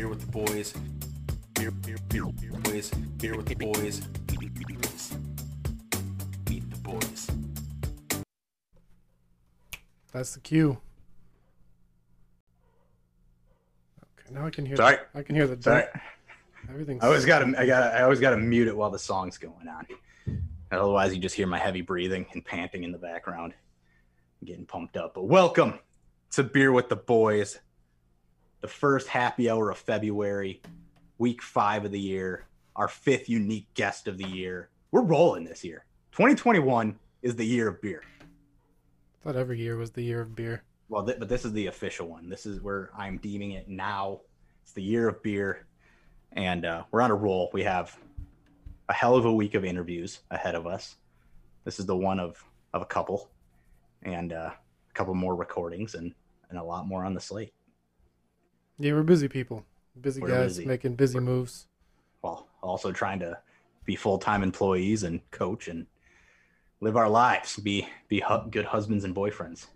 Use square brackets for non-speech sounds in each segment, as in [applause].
beer with the boys. Beer, beer, beer, beer, boys. Beer with the boys. Meet the boys. That's the cue. Okay, now I can hear. Sorry. The, I can hear the. Sorry. Everything's. I always got to I got I always got to mute it while the song's going on. Otherwise, you just hear my heavy breathing and panting in the background, I'm getting pumped up. But welcome to Beer with the Boys, the first happy hour of February, week five of the year, our fifth unique guest of the year. We're rolling this year. 2021 is the year of beer. I thought every year was the year of beer. Well, th- but this is the official one. This is where I'm deeming it now. It's the year of beer, and uh, we're on a roll. We have a hell of a week of interviews ahead of us. This is the one of of a couple, and uh, a couple more recordings, and and a lot more on the slate. Yeah, we're busy people, busy We're guys busy. making busy moves. While also trying to be full time employees and coach and live our lives, be be hu- good husbands and boyfriends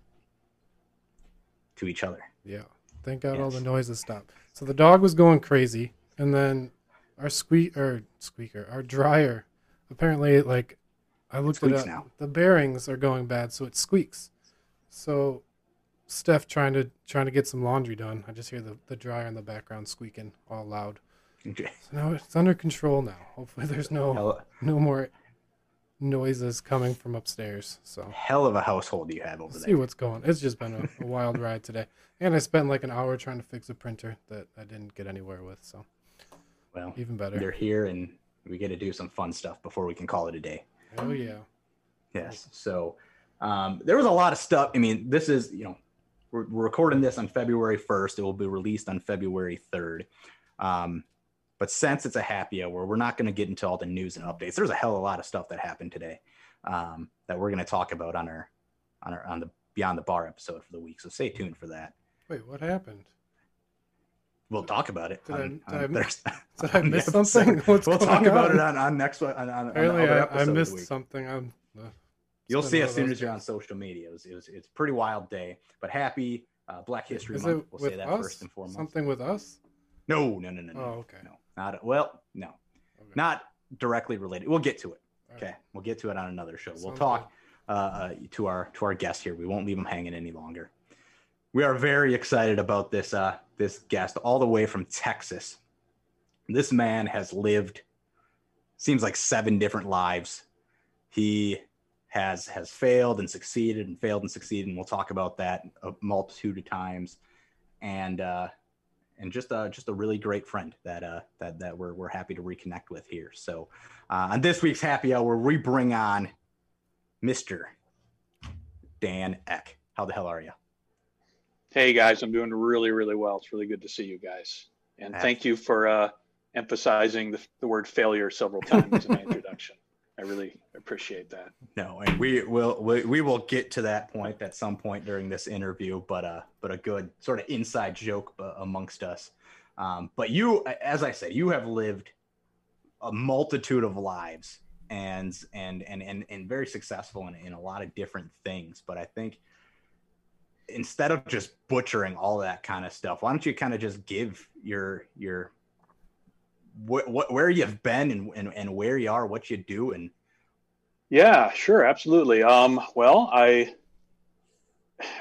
to each other. Yeah. Thank God all the Yes. noises stopped. So the dog was going crazy, and then our squeak or squeaker, our dryer, apparently like I looked at it up. now. The bearings are going bad, so it squeaks. So Steph trying to trying to get some laundry done. I just hear the, the dryer in the background squeaking all loud. Okay. So now it's under control now. Hopefully there's no Hell, no more noises coming from upstairs. So hell of a household you have over Let's there. see what's going. It's just been a, a wild ride today, and I spent like an hour trying to fix a printer that I didn't get anywhere with. So Well, even better. they're here and we get to do some fun stuff before we can call it a day. Oh yeah. Yes. So um, there was a lot of stuff. I mean, this is, you know, we're, we're recording this on February 1st. It will be released on February 3rd. Um, but since it's a happy hour, we're not going to get into all the news and updates. There's a hell of a lot of stuff that happened today um, that we're going to talk about on our, on our, on the Beyond the Bar episode for the week. So stay tuned for that. Wait, what happened? We'll talk about it. Did I- on- did on I mi- Thursday- did I [laughs] miss something? What's we'll talk about it on, on next one. On, on, on the Apparently, other I, I missed something. I'm. You'll see as soon as you're on social media. It was, it was it's a pretty wild day, but happy uh, Black History Is Month. We'll say that us? first and foremost. Something with us? No, no, no, no, no. Oh, okay. No, not well. No, Okay. not directly related. We'll get to it. All right. Okay, we'll get to it on another show. We'll talk uh, uh, to our to our guest here. We won't leave him hanging any longer. We are very excited about this uh, this guest, all the way from Texas. This man has lived seems like seven different lives. He has has failed and succeeded and failed and succeeded, and we'll talk about that a multitude of times. And uh, and just uh, just a really great friend that uh, that that we're we're happy to reconnect with here. So uh, on this week's happy hour, we bring on Mr. Dan Eck. How the hell are you? Hey guys, I'm doing really, really well. It's really good to see you guys. And thank you for uh, emphasizing the, the word failure several times in my introduction. I really appreciate that. No, and we will we, we will get to that point at some point during this interview, but uh but a good sort of inside joke uh, amongst us. Um, but you, as I said, you have lived a multitude of lives and and and and, and very successful in, in a lot of different things. But I think instead of just butchering all that kind of stuff, why don't you kind of just give your your what, what where you've been and, and and where you are, what you do, and Yeah, sure, absolutely. Um, well, I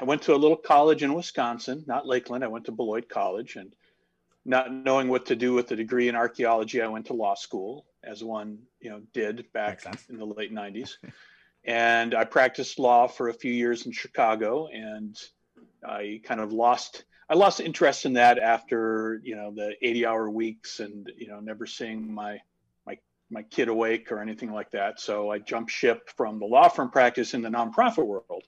I went to a little college in Wisconsin, not Lakeland. I went to Beloit College, and not knowing what to do with a degree in archaeology, I went to law school, as one you know did back in the late '90s. [laughs] and I practiced law for a few years in Chicago, and I kind of lost I lost interest in that after you know the 80 hour weeks and you know never seeing my my my kid awake or anything like that. So I jumped ship from the law firm practice in the nonprofit world.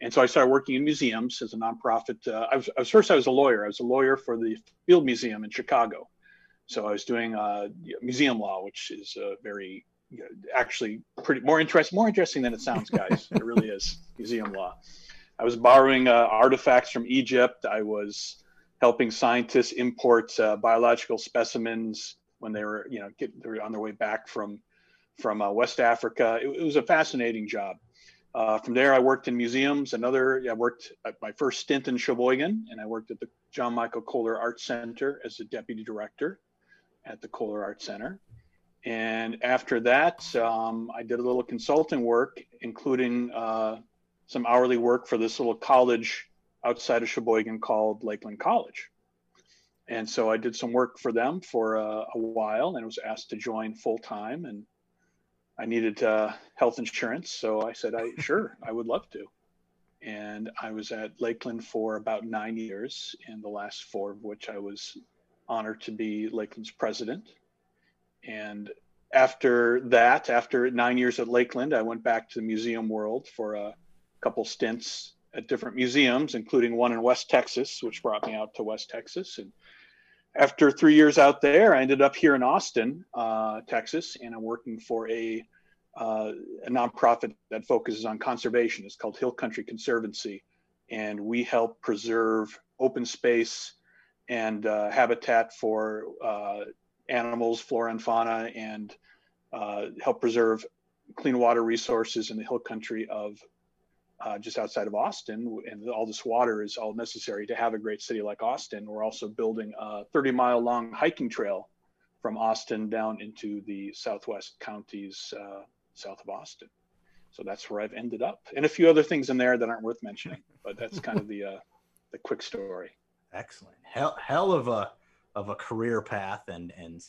And so I started working in museums as a nonprofit. Uh, I, was, I was first I was a lawyer. I was a lawyer for the Field Museum in Chicago. So I was doing uh, museum law, which is uh, very you know, actually pretty more interesting, more interesting than it sounds, guys. it really is museum law. I was borrowing uh, artifacts from Egypt. I was helping scientists import uh, biological specimens when they were, you know, get, they were on their way back from from uh, West Africa. It, it was a fascinating job, Uh, from there, I worked in museums. Another, I worked my first stint in Sheboygan, and I worked at the John Michael Kohler Art Center as the deputy director at the Kohler Art Center. And after that, um, I did a little consulting work, including uh, some hourly work for this little college outside of Sheboygan called Lakeland College. And so I did some work for them for a, a while and was asked to join full time. And I needed uh, health insurance. So I said, I [laughs] sure, I would love to. And I was at Lakeland for about nine years, and the last four of which I was honored to be Lakeland's president. And after that, after nine years at Lakeland, I went back to the museum world for a couple stints at different museums, including one in West Texas, which brought me out to West Texas. And after three years out there, I ended up here in Austin, uh, Texas, and I'm working for a, uh, a nonprofit that focuses on conservation. It's called Hill Country Conservancy, and we help preserve open space and uh, habitat for uh, animals, flora and fauna, and uh, help preserve clean water resources in the hill country of uh, just outside of Austin. And all this water is all necessary to have a great city like Austin. We're also building a 30 mile long hiking trail from Austin down into the southwest counties uh, south of Austin. So that's where I've ended up, and a few other things in there that aren't worth mentioning. But that's kind of the uh, the quick story. Excellent. Hell, hell of a of a career path, and and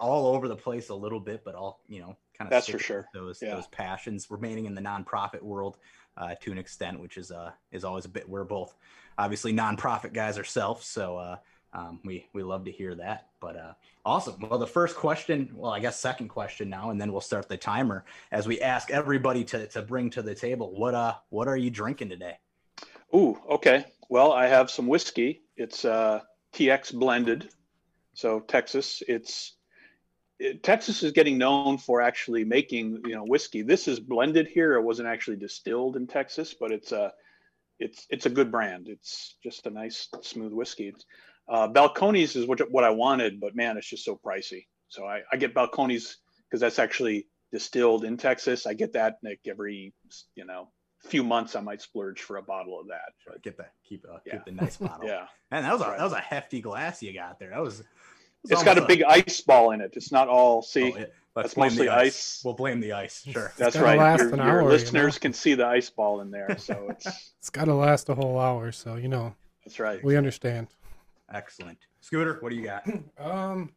all over the place a little bit, but all you know, kind of that's for sure. Those yeah. those passions remaining in the nonprofit world uh, to an extent, which is uh is always a bit. We're both obviously nonprofit guys ourselves, so uh, um, we we love to hear that. But uh, awesome. Well, the first question, well, I guess second question now, and then we'll start the timer as we ask everybody to to bring to the table. What uh what are you drinking today? Ooh, okay. Well, I have some whiskey. It's uh, TX blended, so Texas. It's it, Texas is getting known for actually making you know whiskey. This is blended here. It wasn't actually distilled in Texas, but it's a it's it's a good brand. It's just a nice smooth whiskey. It's, uh, Balcones is what what I wanted, but man, it's just so pricey. So I, I get Balcones because that's actually distilled in Texas. I get that like every you know few months I might splurge for a bottle of that. But get that keep uh, yeah. keep the nice bottle. [laughs] yeah, and that was a right. that was a hefty glass you got there. That was. It's got a, a big ice ball in it. It's not all see. Oh, it, that's mostly ice. ice. We'll blame the ice. Sure. That's right. Your, your hour, listeners you know? can see the ice ball in there, so [laughs] it's. it's got to last a whole hour, so you know. That's right. We understand. Excellent, Scooter. What do you got? [clears throat] um,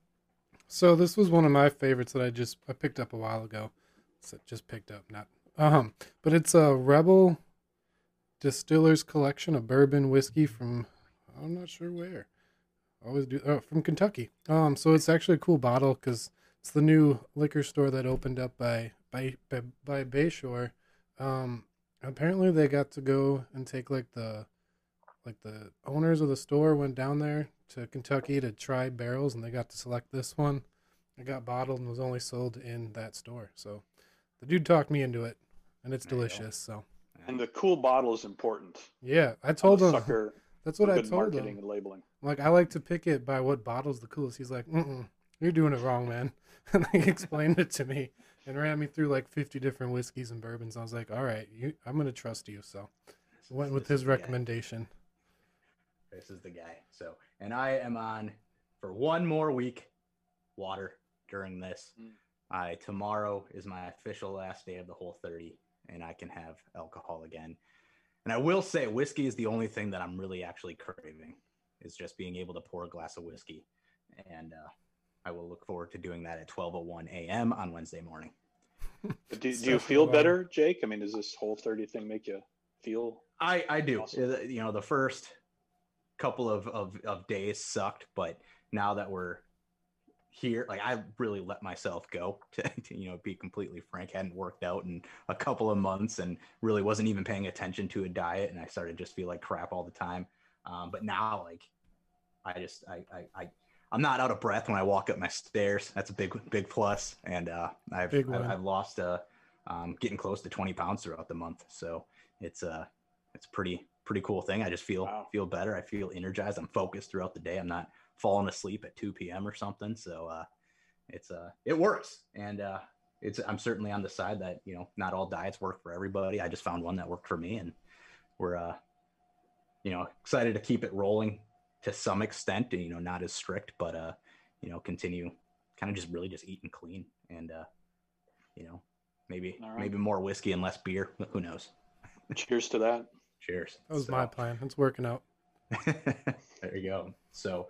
so this was one of my favorites that I just I picked up a while ago. So just picked up, not um, but it's a Rebel Distillers collection of bourbon whiskey from I'm not sure where. Always do oh, from Kentucky. Um, so it's actually a cool bottle because it's the new liquor store that opened up by by by, by Bayshore. Um, apparently they got to go and take like the like the owners of the store went down there to Kentucky to try barrels and they got to select this one. It got bottled and was only sold in that store. So the dude talked me into it and it's delicious. So and the cool bottle is important. Yeah, I told him. Sucker that's what I told marketing him. and labeling. Like I like to pick it by what bottle's the coolest. He's like, Mm-mm, "You're doing it wrong, man." [laughs] and he explained it to me and ran me through like 50 different whiskeys and bourbons. I was like, "All right, you, I'm gonna trust you." So went with his recommendation. Guy. This is the guy. So, and I am on for one more week water during this. Mm. I tomorrow is my official last day of the whole 30 and I can have alcohol again. And I will say, whiskey is the only thing that I'm really actually craving, is just being able to pour a glass of whiskey. And uh, I will look forward to doing that at 12:01 a.m. on Wednesday morning. [laughs] do, do you feel better, Jake? I mean, does this whole 30 thing make you feel? I I do. Awesome? You know, the first couple of, of of days sucked, but now that we're here like i really let myself go [laughs] to, to, you know be completely frank hadn't worked out in a couple of months and really wasn't even paying attention to a diet and i started just feel like crap all the time. Um, but now like i just I, I i i'm not out of breath when i walk up my stairs. That's a big big plus and uh i've I've, I've, lost uh um, getting close to 20 pounds throughout the month. So it's uh it's pretty pretty cool thing. I just feel wow. feel better. I feel energized. I'm focused throughout the day. I'm not falling asleep at 2 p.m. or something. So uh, it's uh, it works, and uh, it's I'm certainly on the side that you know not all diets work for everybody. I just found one that worked for me, and we're uh, you know excited to keep it rolling to some extent. and You know, not as strict, but uh, you know, continue kind of just really just eating clean and uh, you know maybe All right. maybe more whiskey and less beer. Who knows? Cheers to that. Cheers. That was So- my plan. It's working out. [laughs] there you go. So,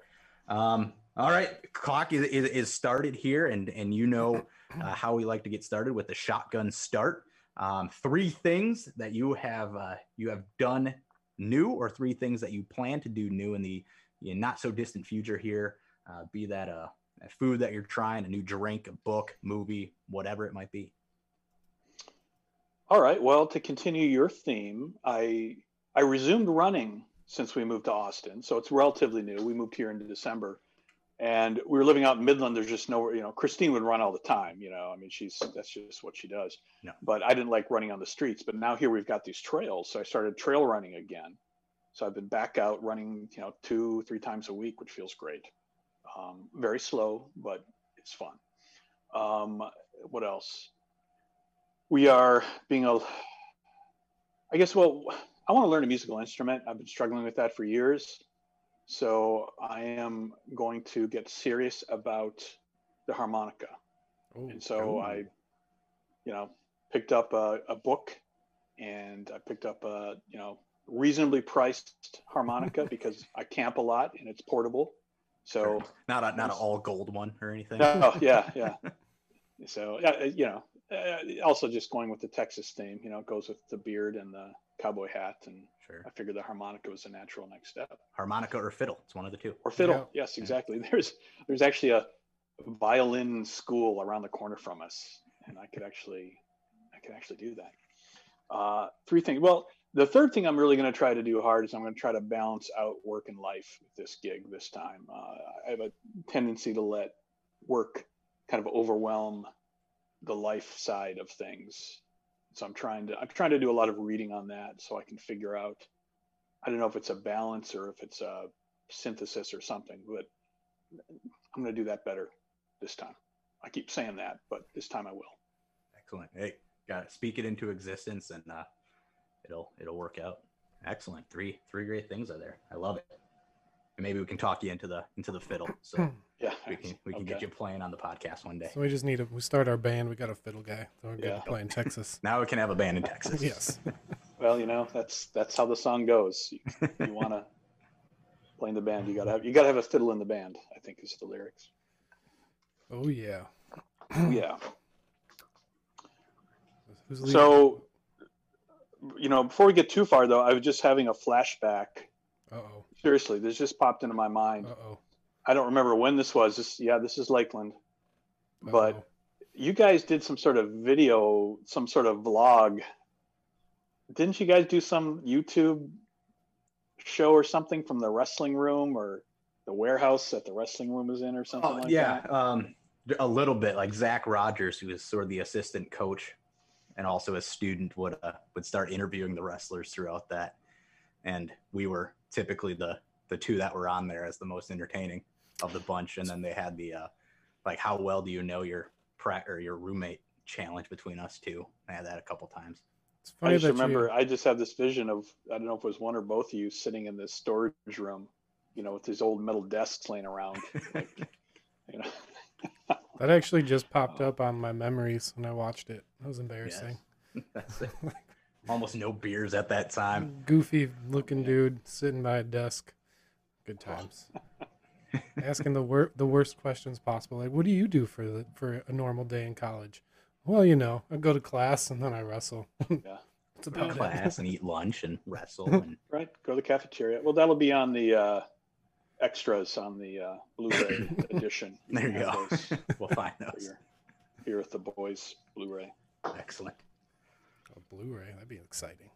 um, all right, clock is, is, is started here, and and you know uh, how we like to get started with the shotgun start. Um, three things that you have uh, you have done new, or three things that you plan to do new in the you know, not so distant future here. Uh, be that a, a food that you're trying, a new drink, a book, movie, whatever it might be. All right. Well, to continue your theme, I I resumed running since we moved to Austin, so it's relatively new. We moved here in December, and we were living out in Midland. There's just nowhere, you know. Christine would run all the time, you know. I mean, she's that's just what she does. Yeah. But I didn't like running on the streets. But now here we've got these trails, so I started trail running again. So I've been back out running, you know, two three times a week, which feels great. Um, very slow, but it's fun. Um, what else? we are being a i guess well i want to learn a musical instrument i've been struggling with that for years so i am going to get serious about the harmonica Oh, and so Ooh. i you know picked up a, a book and i picked up a you know reasonably priced harmonica [laughs] because i camp a lot and it's portable so Not a not an all gold one or anything. no, yeah, [laughs] yeah. So yeah, uh, you know, uh, also just going with the Texas theme, you know, it goes with the beard and the cowboy hat, and Sure. I figured the harmonica was a natural next step. Harmonica or fiddle. It's one of the two. Or fiddle, Yeah. yes, exactly. [laughs] There's there's actually a violin school around the corner from us, and I could actually I could actually do that. Uh, three things. Well, the third thing I'm really going to try to do hard is I'm going to try to balance out work and life with this gig this time. Uh, I have a tendency to let work kind of overwhelm the life side of things. So I'm trying to I'm trying to do a lot of reading on that so I can figure out I don't know if it's a balance or if it's a synthesis or something, but I'm going to do that better this time. I keep saying that, but this time I will. Excellent. Hey, got to speak it into existence, and uh, it'll it'll work out. Excellent. Three three great things are there. I love it. And maybe we can talk you into the into the fiddle, so [clears throat] Yeah. we can we can get you playing on the podcast one day. So we just need to we start our band. We got a fiddle guy. So we're good Yeah. to play in Texas. [laughs] Now we can have a band in Texas. [laughs] yes. Well, you know, that's that's how the song goes. You, you [laughs] want to play in the band, you got to have you got to have a fiddle in the band, I think is the lyrics. Oh yeah. Yeah. Who's? So you know, before we get too far though, I was just having a flashback. Uh oh. Seriously, this just popped into my mind. Uh oh. I don't remember when this was. This yeah, this is Lakeland. But Uh-oh. you guys did some sort of video, some sort of vlog. Didn't you guys do some YouTube show or something from the wrestling room or the warehouse that the wrestling room is in or something Oh like yeah, that? um, a little bit like Zach Rogers, who is sort of the assistant coach and also a student, would uh, would start interviewing the wrestlers throughout that, and we were typically the the two that were on there as the most entertaining of the bunch, and then they had the uh, like how well do you know your pra- or your roommate challenge between us two. I had that a couple times. It's funny I just remember you. I just have this vision of I don't know if it was one or both of you sitting in this storage room, you know, with these old metal desks laying around. Like, [laughs] you know. [laughs] That actually just popped up on my memories when I watched it. That was embarrassing. [laughs] That's. Almost no beers at that time. Goofy looking dude sitting by a desk. Good times. Asking the wor- the worst questions possible. Like, what do you do for the for a normal day in college? Well, you know, I go to class and then I wrestle. Yeah. [laughs] That's about it. Class and eat lunch and wrestle [laughs] and Right. Go to the cafeteria. Well, that'll be on the uh, extras on the uh, Blu-ray [laughs] edition. there you go. those we'll find for those. your Beer with the Boys Blu-ray. Excellent. Oh, Blu-ray, that'd be exciting.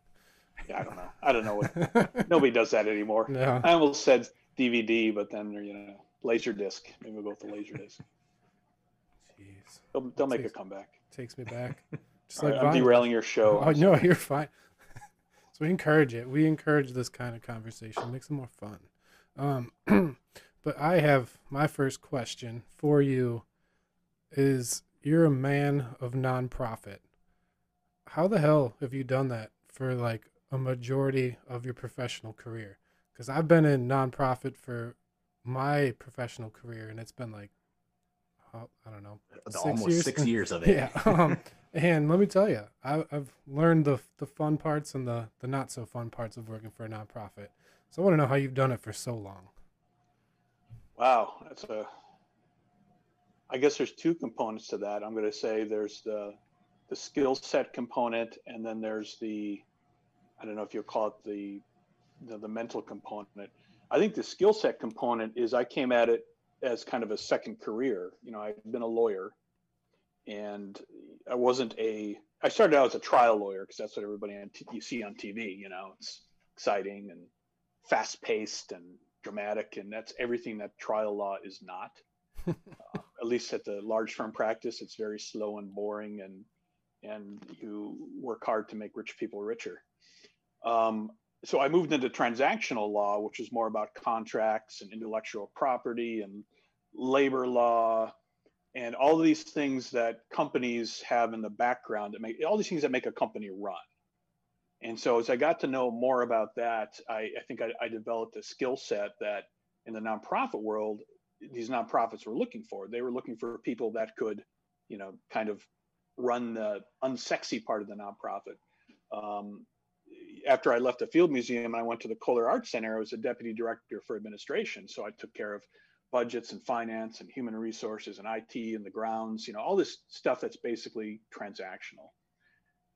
Yeah, I don't know. I don't know what. Nobody does that anymore. [laughs] no, I almost said DVD, but then you know, laser disc. Maybe we'll go with the laser disc. jeez, They'll, they'll make a comeback. takes me back. [laughs] Just like right, I'm derailing your show. Oh no, you're fine. [laughs] so we encourage it. We encourage this kind of conversation. Makes it more fun. Um, [clears throat] but I have my first question for you. Is you're a man of nonprofit. How the hell have you done that for like a majority of your professional career? Because I've been in nonprofit for my professional career, and it's been like, oh, I don't know, The almost six years of [laughs] it. yeah. Um, and let me tell you, I, I've learned the the fun parts and the the not so fun parts of working for a nonprofit. So I want to know how you've done it for so long. Wow, that's a. I guess there's two components to that. I'm going to say there's the the skill set component, and then there's the, I don't know if you'll call it the, the, the mental component. I think the skill set component is I came at it as kind of a second career. You know, I've been a lawyer, and I wasn't a. I started out as a trial lawyer because that's what everybody on t- you see on TV. You know, it's exciting and fast paced and dramatic, and that's everything that trial law is not. [laughs] uh, at least at the large firm practice, it's very slow and boring, and and you work hard to make rich people richer. Um, so I moved into transactional law, which is more about contracts and intellectual property and labor law and all these things that companies have in the background that make all these things that make a company run. And so as I got to know more about that, I, I think I, I developed a skill set that in the nonprofit world, these nonprofits were looking for. They were looking for people that could, you know, kind of run the unsexy part of the nonprofit. Um, after I left the Field Museum and I went to the Kohler Art Center, I was a deputy director for administration. So I took care of budgets and finance and human resources and IT and the grounds, you know, all this stuff that's basically transactional.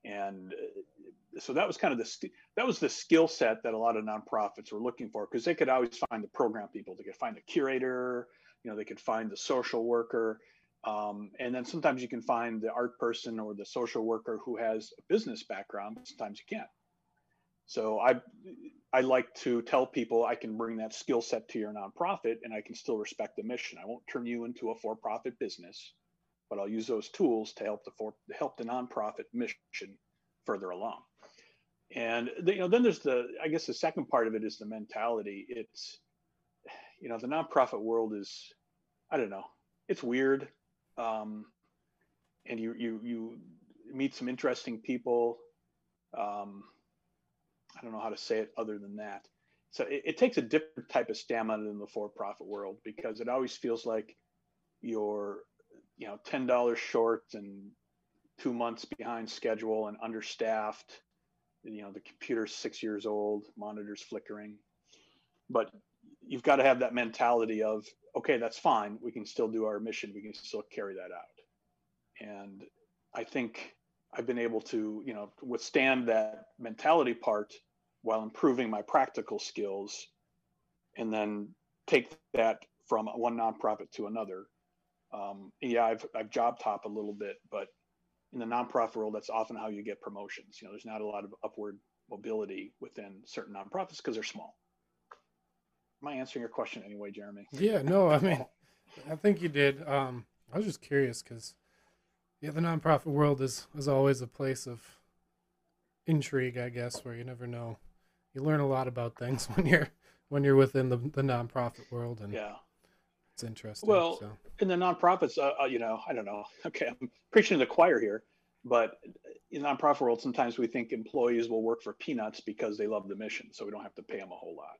And uh, so that was kind of the that was the skill set that a lot of nonprofits were looking for because they could always find the program people. They could find the curator, you know, they could find the social worker, um, and then sometimes you can find the art person or the social worker who has a business background, but sometimes you can't. So I I like to tell people I can bring that skill set to your nonprofit and I can still respect the mission. I won't turn you into a for-profit business, but I'll use those tools to help the for help the nonprofit mission further along. And the, you know, then there's the I guess the second part of it is the mentality. It's you know the nonprofit world is I don't know it's weird um, and you you you meet some interesting people. Um, don't know how to say it other than that. So it, it takes a different type of stamina than the for-profit world because it always feels like you're, you know, ten dollars short and two months behind schedule and understaffed. You know, the computer's six years old, monitors flickering, but you've got to have that mentality of okay, that's fine. We can still do our mission. We can still carry that out. And I think I've been able to, you know, withstand that mentality part while improving my practical skills and then take that from one nonprofit to another. Um, yeah, I've, I've job top a little bit, but in the nonprofit world, that's often how you get promotions. You know, there's not a lot of upward mobility within certain nonprofits because they're small. Am I answering your question anyway, Jeremy? Yeah, no, I mean, I think you did. Um, I was just curious because, yeah, the nonprofit world is is always a place of intrigue, I guess, where you never know. You learn a lot about things [laughs] when you're when you're within the the nonprofit world, and yeah, it's interesting. Well, so. in the nonprofits, uh, uh, you know, I don't know. [laughs] Okay, I'm preaching to the choir here, but in the nonprofit world, sometimes we think employees will work for peanuts because they love the mission, so we don't have to pay them a whole lot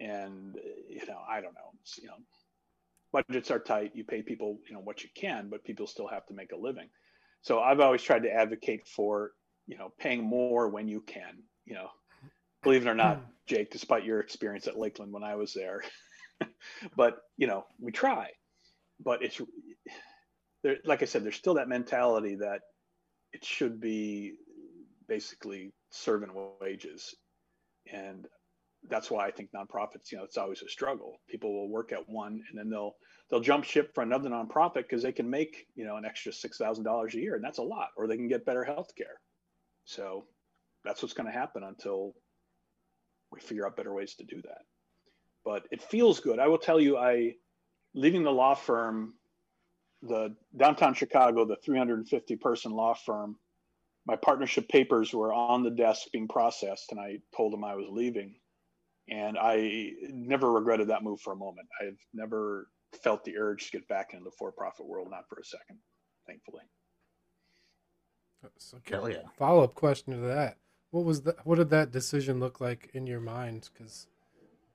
and you know i don't know you know budgets are tight you pay people you know what you can but people still have to make a living so i've always tried to advocate for you know paying more when you can you know believe it or not hmm. jake despite your experience at lakeland when i was there [laughs] but you know we try but it's there like i said there's still that mentality that it should be basically servant wages and that's why I think nonprofits, you know, it's always a struggle. People will work at one and then they'll they'll jump ship for another nonprofit because they can make, you know, an extra six thousand dollars a year, and that's a lot, or they can get better health care. So that's what's going to happen until we figure out better ways to do that. But it feels good. I will tell you, I leaving the law firm, the downtown Chicago, the 350 person law firm, my partnership papers were on the desk being processed, and I told them I was leaving and I never regretted that move for a moment. I've never felt the urge to get back into the for-profit world, not for a second. thankfully. So, Hell yeah. Follow up question to that: What was that? What did that decision look like in your mind? Because,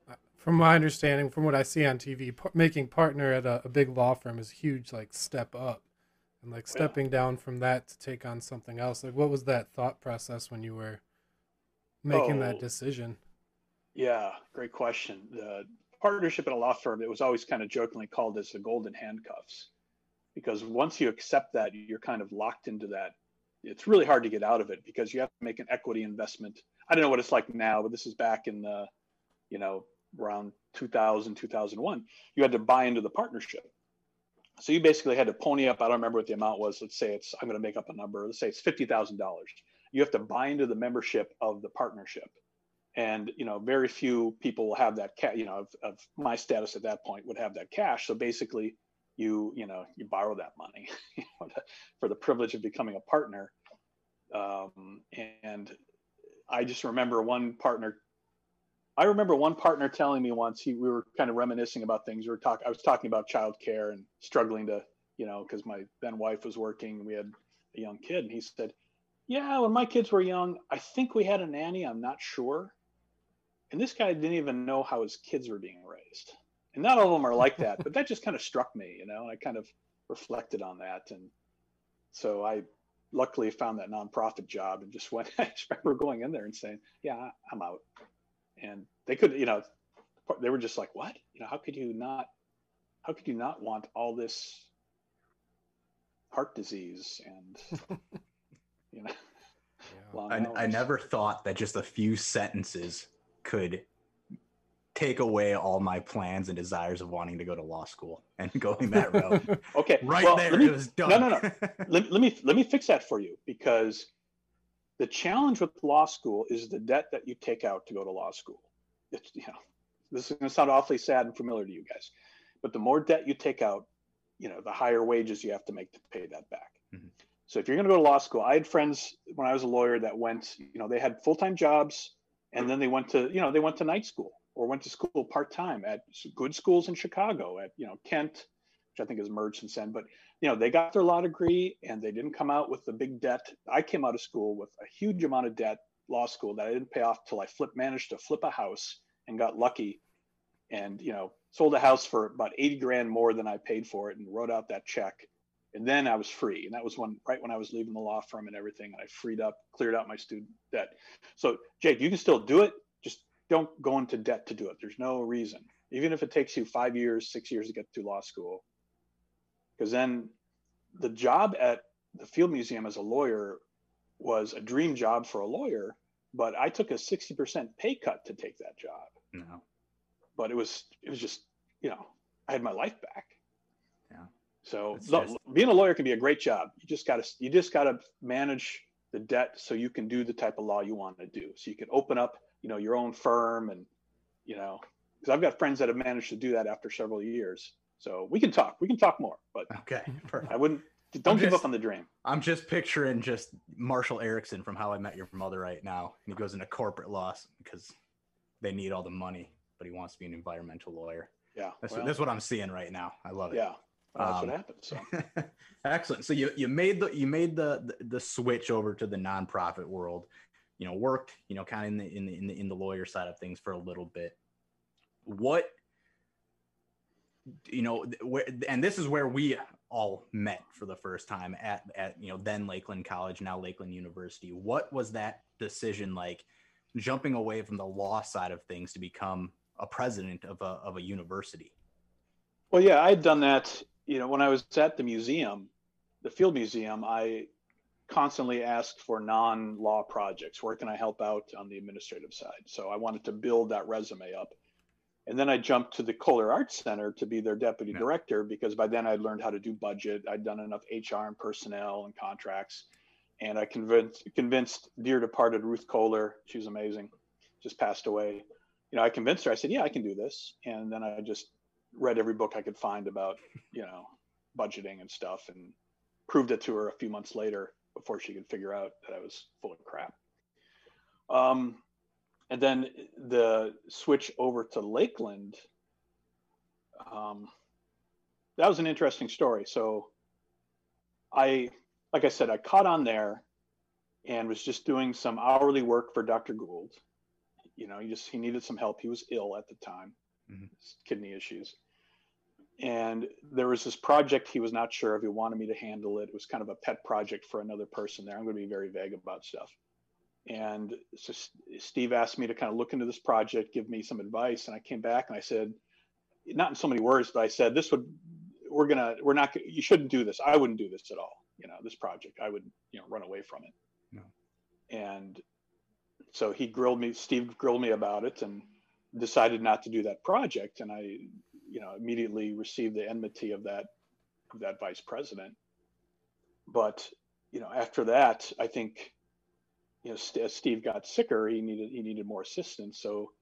uh, from my understanding, from what I see on TV, par- making partner at a, a big law firm is a huge like step up, and like Yeah. stepping down from that to take on something else. Like, what was that thought process when you were making that Oh. decision? Yeah, great question. The partnership at a law firm, it was always kind of jokingly called as the golden handcuffs. Because once you accept that, you're kind of locked into that. It's really hard to get out of it because you have to make an equity investment. I don't know what it's like now, but this is back in the, you know, around 2000, 2001. You had to buy into the partnership. So you basically had to pony up. I don't remember what the amount was. Let's say it's, I'm going to make up a number. Let's say it's $50,000. You have to buy into the membership of the partnership and you know very few people will have that cash you know of, of my status at that point would have that cash so basically you you know you borrow that money you know, to- for the privilege of becoming a partner um, and i just remember one partner i remember one partner telling me once he we were kind of reminiscing about things. We were talking i was talking about childcare and struggling to you know because my then wife was working. We had a young kid and he said yeah when my kids were young i think we had a nanny i'm not sure. And this guy didn't even know how his kids were being raised. And not all of them are like that [laughs] but that just kind of struck me you know and i kind of reflected on that. And so i luckily found that nonprofit job and just [laughs] went i just remember going in there and saying yeah I- i'm out. And they could you know they were just like what? You know how could you not how could you not want all this heart disease and [laughs] you know Yeah. I, I never thought that just a few sentences could take away all my plans and desires of wanting to go to law school and [laughs] going that route. [laughs] okay right well, there, let me- it was done. no, no, no. [laughs] let, let me let me fix that for you because the challenge with law school is the debt that you take out to go to law school. It's you know this is going to sound awfully sad and familiar to you guys, but the more debt you take out, you know the higher wages you have to make to pay that back. Mhm. So if you're going to go to law school, I had friends when I was a lawyer that went, you know, they had full time jobs and then they went to you know they went to night school or went to school part time at good schools in Chicago at you know Kent, which I think is merged since then, but you know, they got their law degree and they didn't come out with the big debt. I came out of school with a huge amount of debt, law school that I didn't pay off till I flip managed to flip a house and got lucky and, you know, sold a house for about 80 grand more than I paid for it and wrote out that check. And then I was free. And that was when, right when I was leaving the law firm and everything, and I freed up, cleared out my student debt. So Jake, you can still do it. Just don't go into debt to do it. There's no reason, even if it takes you five years, six years to get through law school, because then the job at the field museum as a lawyer was a dream job for a lawyer but i took a 60% pay cut to take that job no. but it was it was just you know i had my life back Yeah. so It's lo- just- being a lawyer can be a great job you just got to you just got to manage the debt so you can do the type of law you want to do so you can open up you know your own firm and you know because i've got friends that have managed to do that after several years so we can talk we can talk more but Okay. [laughs] perfect. I wouldn't. Don't give just- up on the dream. I'm just picturing just Marshall Eriksen from How I Met Your Mother right now. And he goes into corporate law because they need all the money, but he wants to be an environmental lawyer. Yeah. That's, well, that's what I'm seeing right now. I love it. yeah. Well, that's Um, what happens. So. [laughs] Excellent. So you you made the you made the, the the switch over to the nonprofit world. You know, worked you know kind of in the in the in the, in the lawyer side of things for a little bit. What you know, where, and this is where we all met for the first time at at you know then Lakeland College, now Lakeland University. What was that decision like? Jumping away from the law side of things to become a president of a of a university. Well, yeah, I had done that. You know, when I was at the museum, the field museum, I constantly asked for non-law projects. Where can I help out on the administrative side? So I wanted to build that resume up. And then I jumped to the Kohler Arts Center to be their deputy director because by then I'd learned how to do budget. I'd done enough HR and personnel and contracts. And I convinced convinced dear departed Ruth Kohler, she was amazing, just passed away. You know, I convinced her. I said, "Yeah, I can do this." And then I just read every book I could find about, you know, budgeting and stuff and proved it to her a few months later before she could figure out that I was full of crap. Um, and then the switch over to Lakeland, um, that was an interesting story. So I, like I said, I caught on there and was just doing some hourly work for Dr. Gould. You know, he just he needed some help. He was ill at the time, Mhm. kidney issues. And there was this project he was not sure if he wanted me to handle it. It was kind of a pet project for another person there. I'm going to be very vague about stuff. And so Steve asked me to kind of look into this project, give me some advice, and I came back and I said, not in so many words, but I said, this would, we're gonna, we're not, you shouldn't do this. I wouldn't do this at all. You know, this project, I would, you know, run away from it. No. And so he grilled me, Steve grilled me about it and decided not to do that project. And I, you know, immediately received the enmity of that, of that vice president. But, you know, after that, I think, you know, as Steve got sicker, he needed, he needed more assistance. So,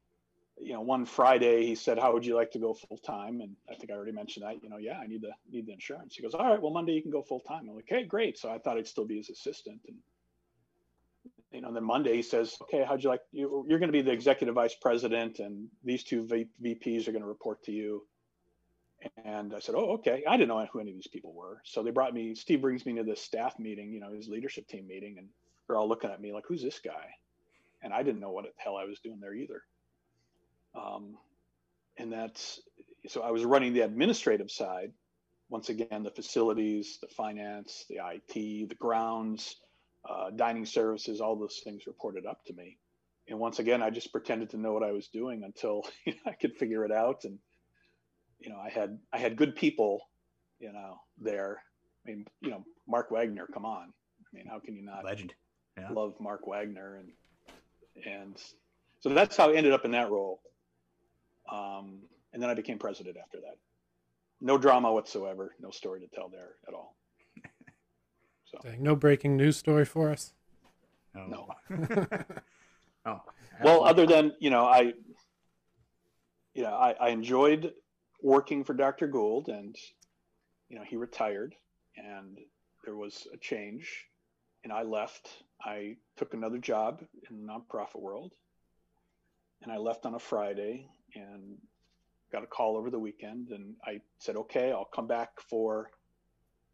you know, one Friday he said, "How would you like to go full time?" And I think I already mentioned that. You know, yeah, I need the need the insurance. He goes, "All right, well Monday you can go full time." I'm like, "Okay, great." So I thought I'd still be his assistant, and you know, then Monday he says, "Okay, how'd you like? You, you're going to be the executive vice president, and these two VPs are going to report to you." And I said, "Oh, okay." I didn't know who any of these people were, so they brought me. Steve brings me to this staff meeting, you know, his leadership team meeting, and they're all looking at me like, "Who's this guy?" And I didn't know what the hell I was doing there either. Um, and that's so I was running the administrative side. Once again, the facilities, the finance, the IT, the grounds, uh, dining services, all those things reported up to me. And once again, I just pretended to know what I was doing until you [laughs] know, I could figure it out. And you know, I had I had good people, you know, there. I mean, you know, Mark Wagner, come on. I mean, how can you not Legend. Yeah. love Mark Wagner and and so that's how I ended up in that role. Um, and then I became president after that. No drama whatsoever, no story to tell there at all. [laughs] So Dang, no breaking news story for us. Oh. No. [laughs] [laughs] oh. well, other than you know, I you know, I, I enjoyed working for Dr. Gould, and you know, he retired, and there was a change, and I left. I took another job in the nonprofit world, and I left on a Friday, and got a call over the weekend, and I said, okay, I'll come back for,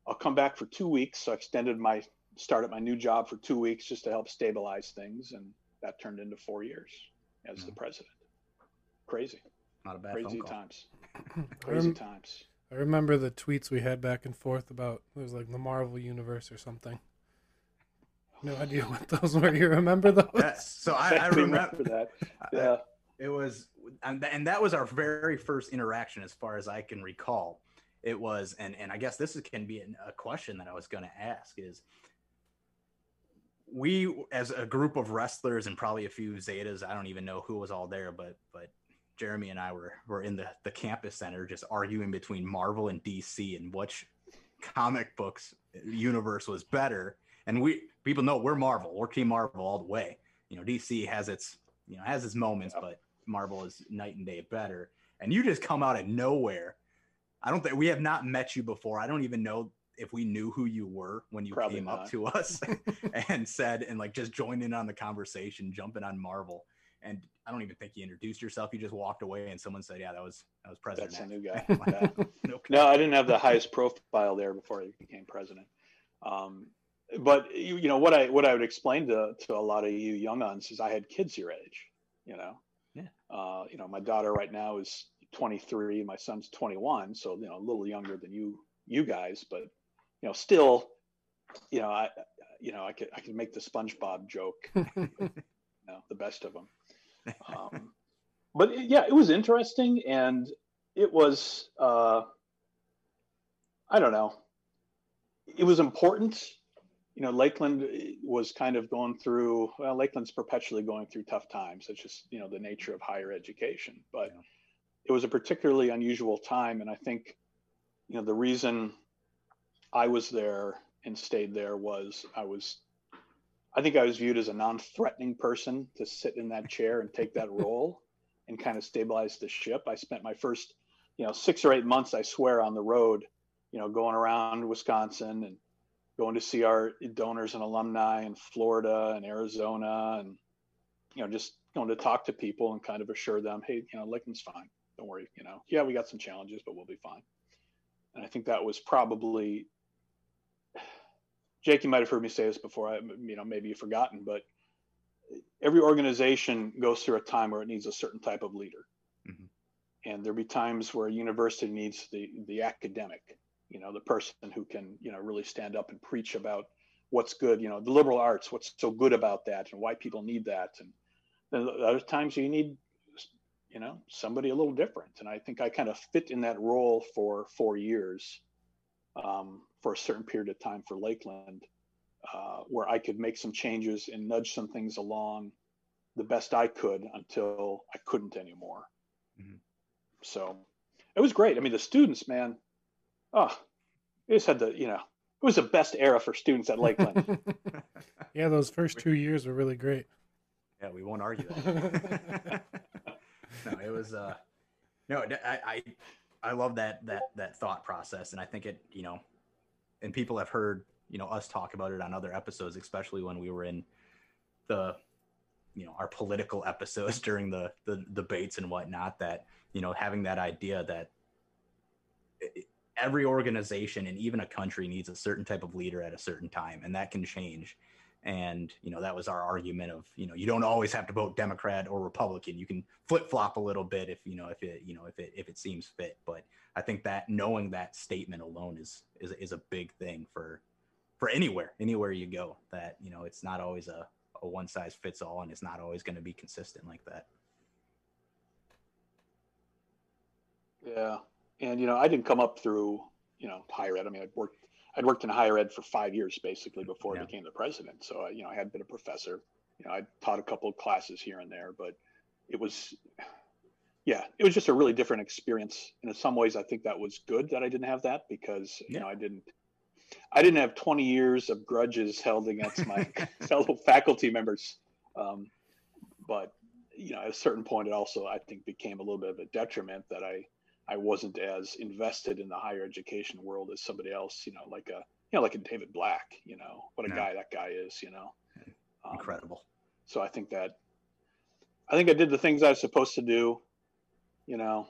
I'll come back for two weeks. So I extended my started my new job for two weeks just to help stabilize things, and that turned into four years as the Mhm. president. Crazy, Not a bad phone crazy call. times, [laughs] crazy rem- times. I remember the tweets we had back and forth about it was like the Marvel universe or something. No [sighs] idea what those were. You remember those? Yes. So I, I [laughs] remember that. I- Yeah, it was and, and that was our very first interaction as far as i can recall it was and and i guess this is, can be an, a question that i was going to ask is we as a group of wrestlers and probably a few zetas i don't even know who was all there but but jeremy and i were were in the the campus center just arguing between marvel and dc and which comic books universe was better. And we people know we're marvel. We're team marvel all the way. You know dc has its you know has its moments Yeah. but marvel is night and day better. And you just come out of nowhere. I don't think we have not met you before. I don't even know if we knew who you were when you Probably came up to us [laughs] and said and like just joined in on the conversation jumping on marvel. And i don't even think you introduced yourself you just walked away and someone said yeah that was that was president that's a new guy. [laughs] Like. [laughs] "Okay." No, I didn't have the highest profile there before I became president. Um, but you, you know what I what I would explain to to a lot of you young uns is I had kids your age. You know. Yeah. Uh, you know, my daughter right now is 23, my son's 21, so you know a little younger than you you guys, but you know still, you know I you know I could I could make the SpongeBob joke. [laughs] you know, the best of them. Um, but it- yeah, it was interesting, and it was uh, I don't know, it was important. You know, Lakeland was kind of going through. Well, Lakeland's perpetually going through tough times. It's just you know the nature of higher education, but Yeah. it was a particularly unusual time, and I think you know the reason I was there and stayed there was I was I think I was viewed as a non-threatening person to sit in that chair and take that [laughs] role and kind of stabilize the ship. I spent my first, you know, six or eight months, I swear, on the road, you know, going around Wisconsin and going to see our donors and alumni in Florida and Arizona and, you know, just going to talk to people and kind of assure them, hey, you know, Lakeland's fine. Don't worry. You know, yeah, we got some challenges, but we'll be fine. And I think that was probably Jake, you might have heard me say this before. I, you know, maybe you've forgotten, but every organization goes through a time where it needs a certain type of leader, Mhm. and there'll be times where a university needs the the academic, you know, the person who can you know really stand up and preach about what's good, you know, the liberal arts, what's so good about that, and why people need that, and then other times you need you know somebody a little different. And i think i kind of fit in that role for four years. Um, for a certain period of time for lakeland uh, where i could make some changes and nudge some things along the best i could until i couldn't anymore Mhm. so it was great i mean the students man oh they just had the you know it was the best era for students at lakeland [laughs] [laughs] yeah, those first two years were really great. Yeah, we won't argue that. [laughs] no, it was uh no, I, I I love that that that thought process and I think it, you know, and people have heard, you know, us talk about it on other episodes, especially when we were in the you know, our political [laughs] episodes during the the debates and whatnot that, you know, having that idea that every organization and even a country needs a certain type of leader at a certain time and that can change and you know that was our argument of you know you don't always have to vote democrat or republican. You can flip-flop a little bit if you know if it you know if it if it seems fit. But i think that knowing that statement alone is is, is a big thing for for anywhere anywhere you go that you know it's not always a, a one size fits all and it's not always going to be consistent like that. Yeah, and you know, I didn't come up through you know higher ed. I mean, I'd worked I'd worked in higher ed for five years basically before Yeah. I became the president. So you know, I had been a professor. You know, I taught a couple of classes here and there, but it was, yeah, it was just a really different experience. And in some ways, I think that was good that I didn't have that because you know I didn't. I didn't have 20 years of grudges held against my [laughs] fellow faculty members. Um, but you know, at a certain point, it also I think became a little bit of a detriment that I I wasn't as invested in the higher education world as somebody else. You know, like a you know like a David Black. You know what a Yeah. guy that guy is. You know, um, incredible so I think that I think I did the things I was supposed to do. You know,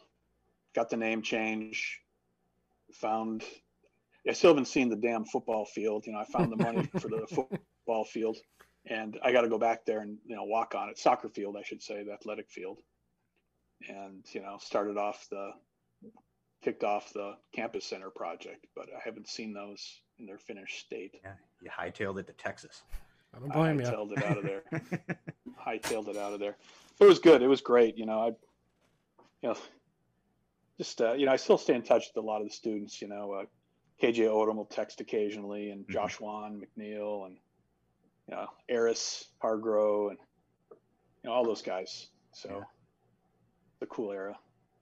got the name change, found. I still haven't seen the damn football field. You know, I found the money [laughs] for the football field, and I got to go back there and you know walk on it. Soccer field, I should say, the athletic field, and you know started off the kicked off the campus center project, but I haven't seen those in their finished state. yeah you hightailed it to texas I don't I blame you. hightailed it out of there. [laughs] hightailed it out of there. But it was good. It was great. You know, I, you know, just uh, you know, I still stay in touch with a lot of the students. You know, uh, KJ Odom will text occasionally, and Mhm. Josh Wan, McNeil, and you know, Eris Hargrow, and you know, all those guys. So, Yeah. the cool era.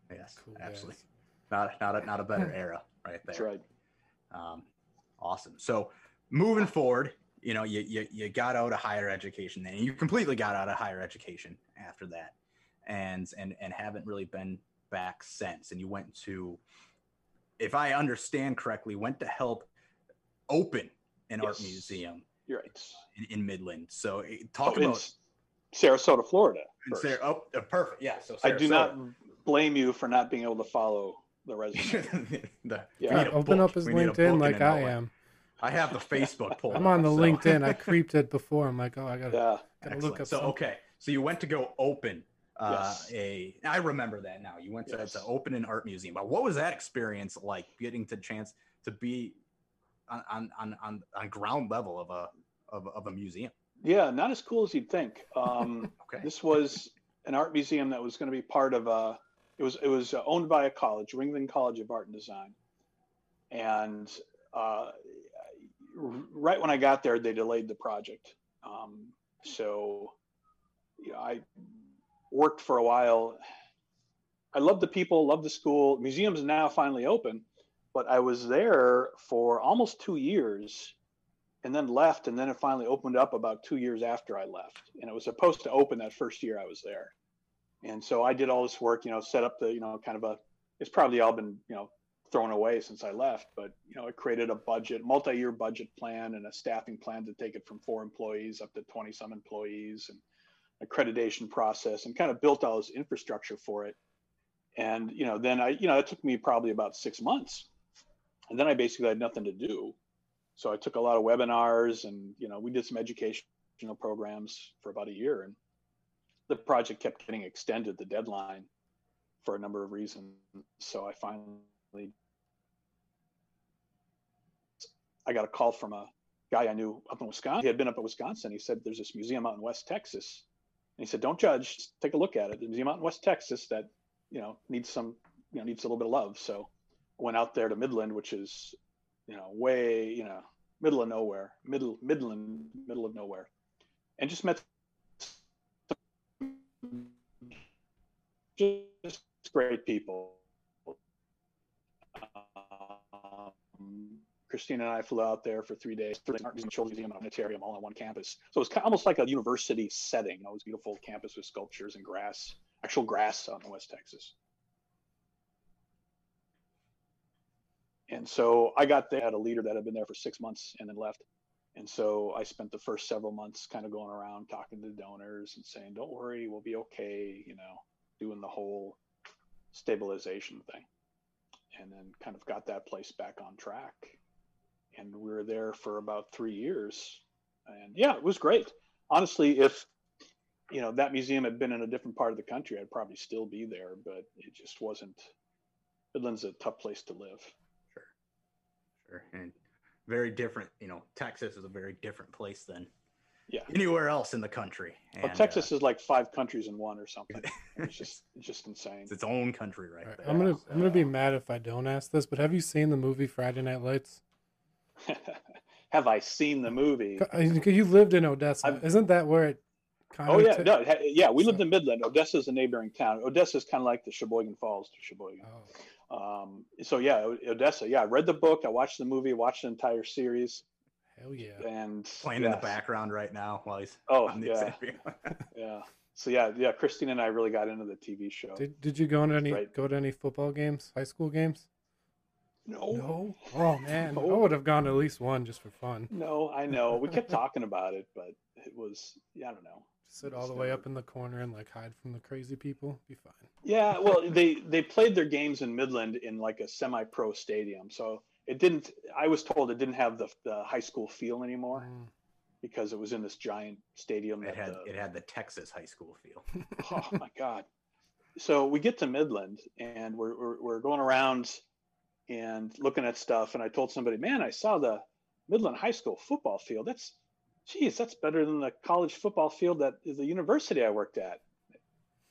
yes Cool absolutely guys. Not not a, not a better [laughs] era right there That's right. Um, awesome. So moving forward, you know, you, you you got out of higher education, and you completely got out of higher education after that, and and and haven't really been back since. And you went to, if I understand correctly, went to help open an art museum You're right. in, in Midland. So eh, talk Oh, about. Sarasota, Florida. in. Sarah- oh, uh, perfect. Yeah. So I do not blame you for not being able to follow the resume. [laughs] the, Yeah. we need Open book. up his We need a book LinkedIn and like I outline. am. I have the Facebook [laughs] pulled. I'm on the so- LinkedIn. I [laughs] creeped it before. I'm like, oh, I gotta, yeah. gotta look up. so something. okay, so you went to go open uh, Yes. a. I remember that now. You went to, Yes. to open an art museum. But what was that experience like? Getting the chance to be on on on on, on ground level of a of, of a museum. Yeah, not as cool as you'd think. Um, Okay. this was an art museum that was going to be part of a. It was it was uh, owned by a college, Ringling College of Art and Design, and uh, right when I got there, they delayed the project. Um, so, you know, I worked for a while. I love the people, love the school. Museum's now finally open, but I was there for almost two years and then left and then it finally opened up about two years after i left and it was supposed to open that first year i was there and so i did all this work you know set up the you know kind of a it's probably all been you know thrown away since i left but you know i created a budget multi-year budget plan and a staffing plan to take it from four employees up to 20 some employees and accreditation process and kind of built all this infrastructure for it. And you know then i you know it took me probably about six months. And then i basically had nothing to do. So I took a lot of webinars and, you know, we did some educational programs for about a year and the project kept getting extended, the deadline for a number of reasons. So I finally, I got a call from a guy I knew up in Wisconsin. He had been up in Wisconsin. He said, there's this museum out in West Texas. And he said, don't judge, just take a look at it. The museum out in West Texas that, you know, needs some, you know, needs a little bit of love. So I went out there to Midland, which is, you know, way, you know, middle of nowhere, middle, Midland, middle of nowhere. And just met just great people. Um, Christina and I flew out there for three days, three art museum, children's museum, and planetarium all on one campus. So it was almost like a university setting. It was beautiful campus with sculptures and grass, actual grass out in West Texas. And so I got there, had a leader that had been there for six months and then left. And so I spent the first several months kind of going around talking to donors and saying, don't worry, we'll be okay, you know, doing the whole stabilization thing. And then kind of got that place back on track. And we were there for about three years. And yeah, it was great. Honestly, if you know that museum had been in a different part of the country, I'd probably still be there, but it just wasn't Midland's a tough place to live. Sure. Sure. And very different, you know, Texas is a very different place than Yeah. anywhere else in the country. Well, Texas uh, is like five countries in one or something. [laughs] It's just it's just insane. it's its own country right All right, there. I'm gonna I'm gonna be mad if I don't ask this, but have you seen the movie Friday Night Lights? [laughs] Have I seen the movie? I You lived in Odessa, I've- isn't that where it? Kind Oh of yeah, ta- no, yeah. We lived in Midland. Odessa is a neighboring town. Odessa is kind of like the Sheboygan Falls to Sheboygan. Oh, Um, so yeah, Odessa. Yeah, I read the book. I watched the movie. Watched the entire series. hell yeah! And playing in the background right now while he's Oh on the yeah, [laughs] yeah. So yeah, yeah. Christine and I really got into the TV show. Did Did you go to any Right. go to any football games, high school games? no, No. Oh man, I would have gone to at least one just for fun. no, I know. We kept talking about it, but it was yeah, I don't know. Sit all the way up in the corner and like hide from the crazy people. Be fine. Yeah, well, they they played their games in Midland in like a semi-pro stadium, so it didn't. I was told it didn't have the the high school feel anymore Mm. because it was in this giant stadium. It had the, it had the Texas high school feel. [laughs] oh my god! So we get to Midland and we're, we're we're going around and looking at stuff, and I told somebody, "Man, I saw the Midland High School football field. That's, geez, that's better than the college football field at the university I worked at."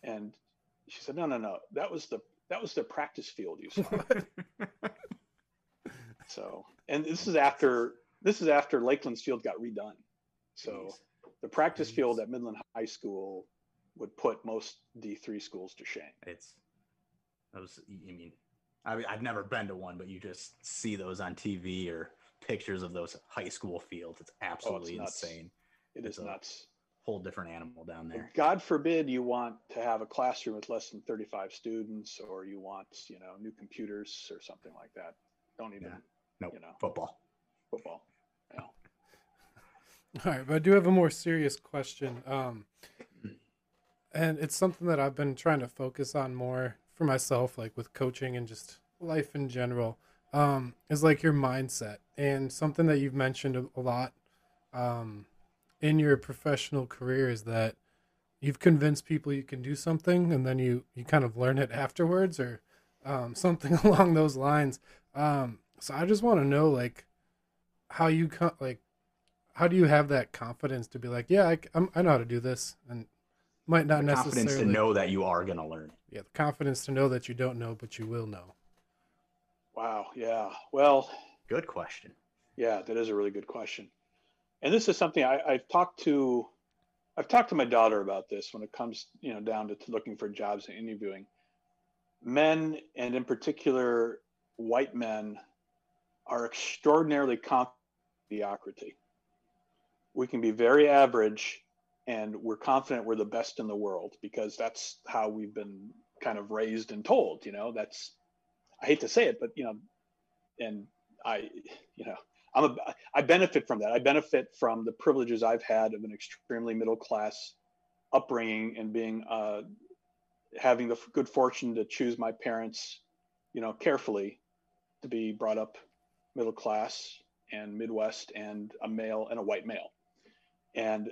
And she said, "No, no, no. That was the that was the practice field you saw." [laughs] So, and this is after this is after Lakeland's field got redone. So Jeez. the practice Jeez. field at Midland High School would put most D three schools to shame. it's those. I mean, I, I've never been to one, but you just see those on TV or pictures of those high school fields. Oh, it's absolutely nuts. insane. It It's is a- nuts. Whole different animal down there. God forbid you want to have a classroom with less than thirty five students, or you want you know new computers or something like that. Don't even Yeah. Nope. you know. Football. football. You [laughs] know. All right, but I do have a more serious question. Um, and it's something that I've been trying to focus on more for myself, like with coaching and just life in general. Um, is like your mindset and something that you've mentioned a, a lot um, in your professional career is that you've convinced people you can do something and then you you kind of learn it afterwards or um, [laughs] something along those lines. Um, so I just want to know like how you co- like how do you have that confidence to be like, yeah, I, c- I'm- I know how to do this, and might not The necessarily confidence to know that you are going to learn. yeah, the confidence to know that you don't know, but you will know. Wow. Yeah. Well, Good question. Yeah, that is a really good question. And this is something I, I've talked to I've talked to my daughter about this when it comes, you know, down to, to looking for jobs and interviewing. Men and in particular white men are extraordinarily confident mediocrity. We can be very average and we're confident we're the best in the world because that's how we've been kind of raised and told, you know, that's I hate to say it, but you know, and I, you know, I'm a, I benefit from that. I benefit from the privileges I've had of an extremely middle class upbringing and being, uh, having the good fortune to choose my parents, you know, carefully to be brought up middle class and Midwest and a male and a white male. And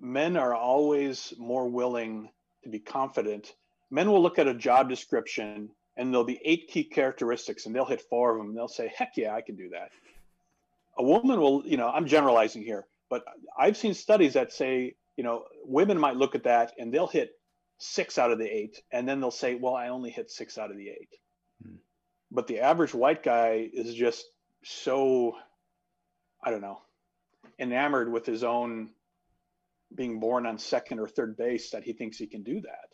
men are always more willing to be confident. Men will look at a job description and there'll be eight key characteristics and they'll hit four of them and they'll say, heck yeah, I can do that. A woman will, you know, I'm generalizing here, but I've seen studies that say, you know, women might look at that and they'll hit six out of the eight. And then they'll say, well, I only hit six out of the eight. Hmm. But the average white guy is just so, I don't know, enamored with his own being born on second or third base that he thinks he can do that.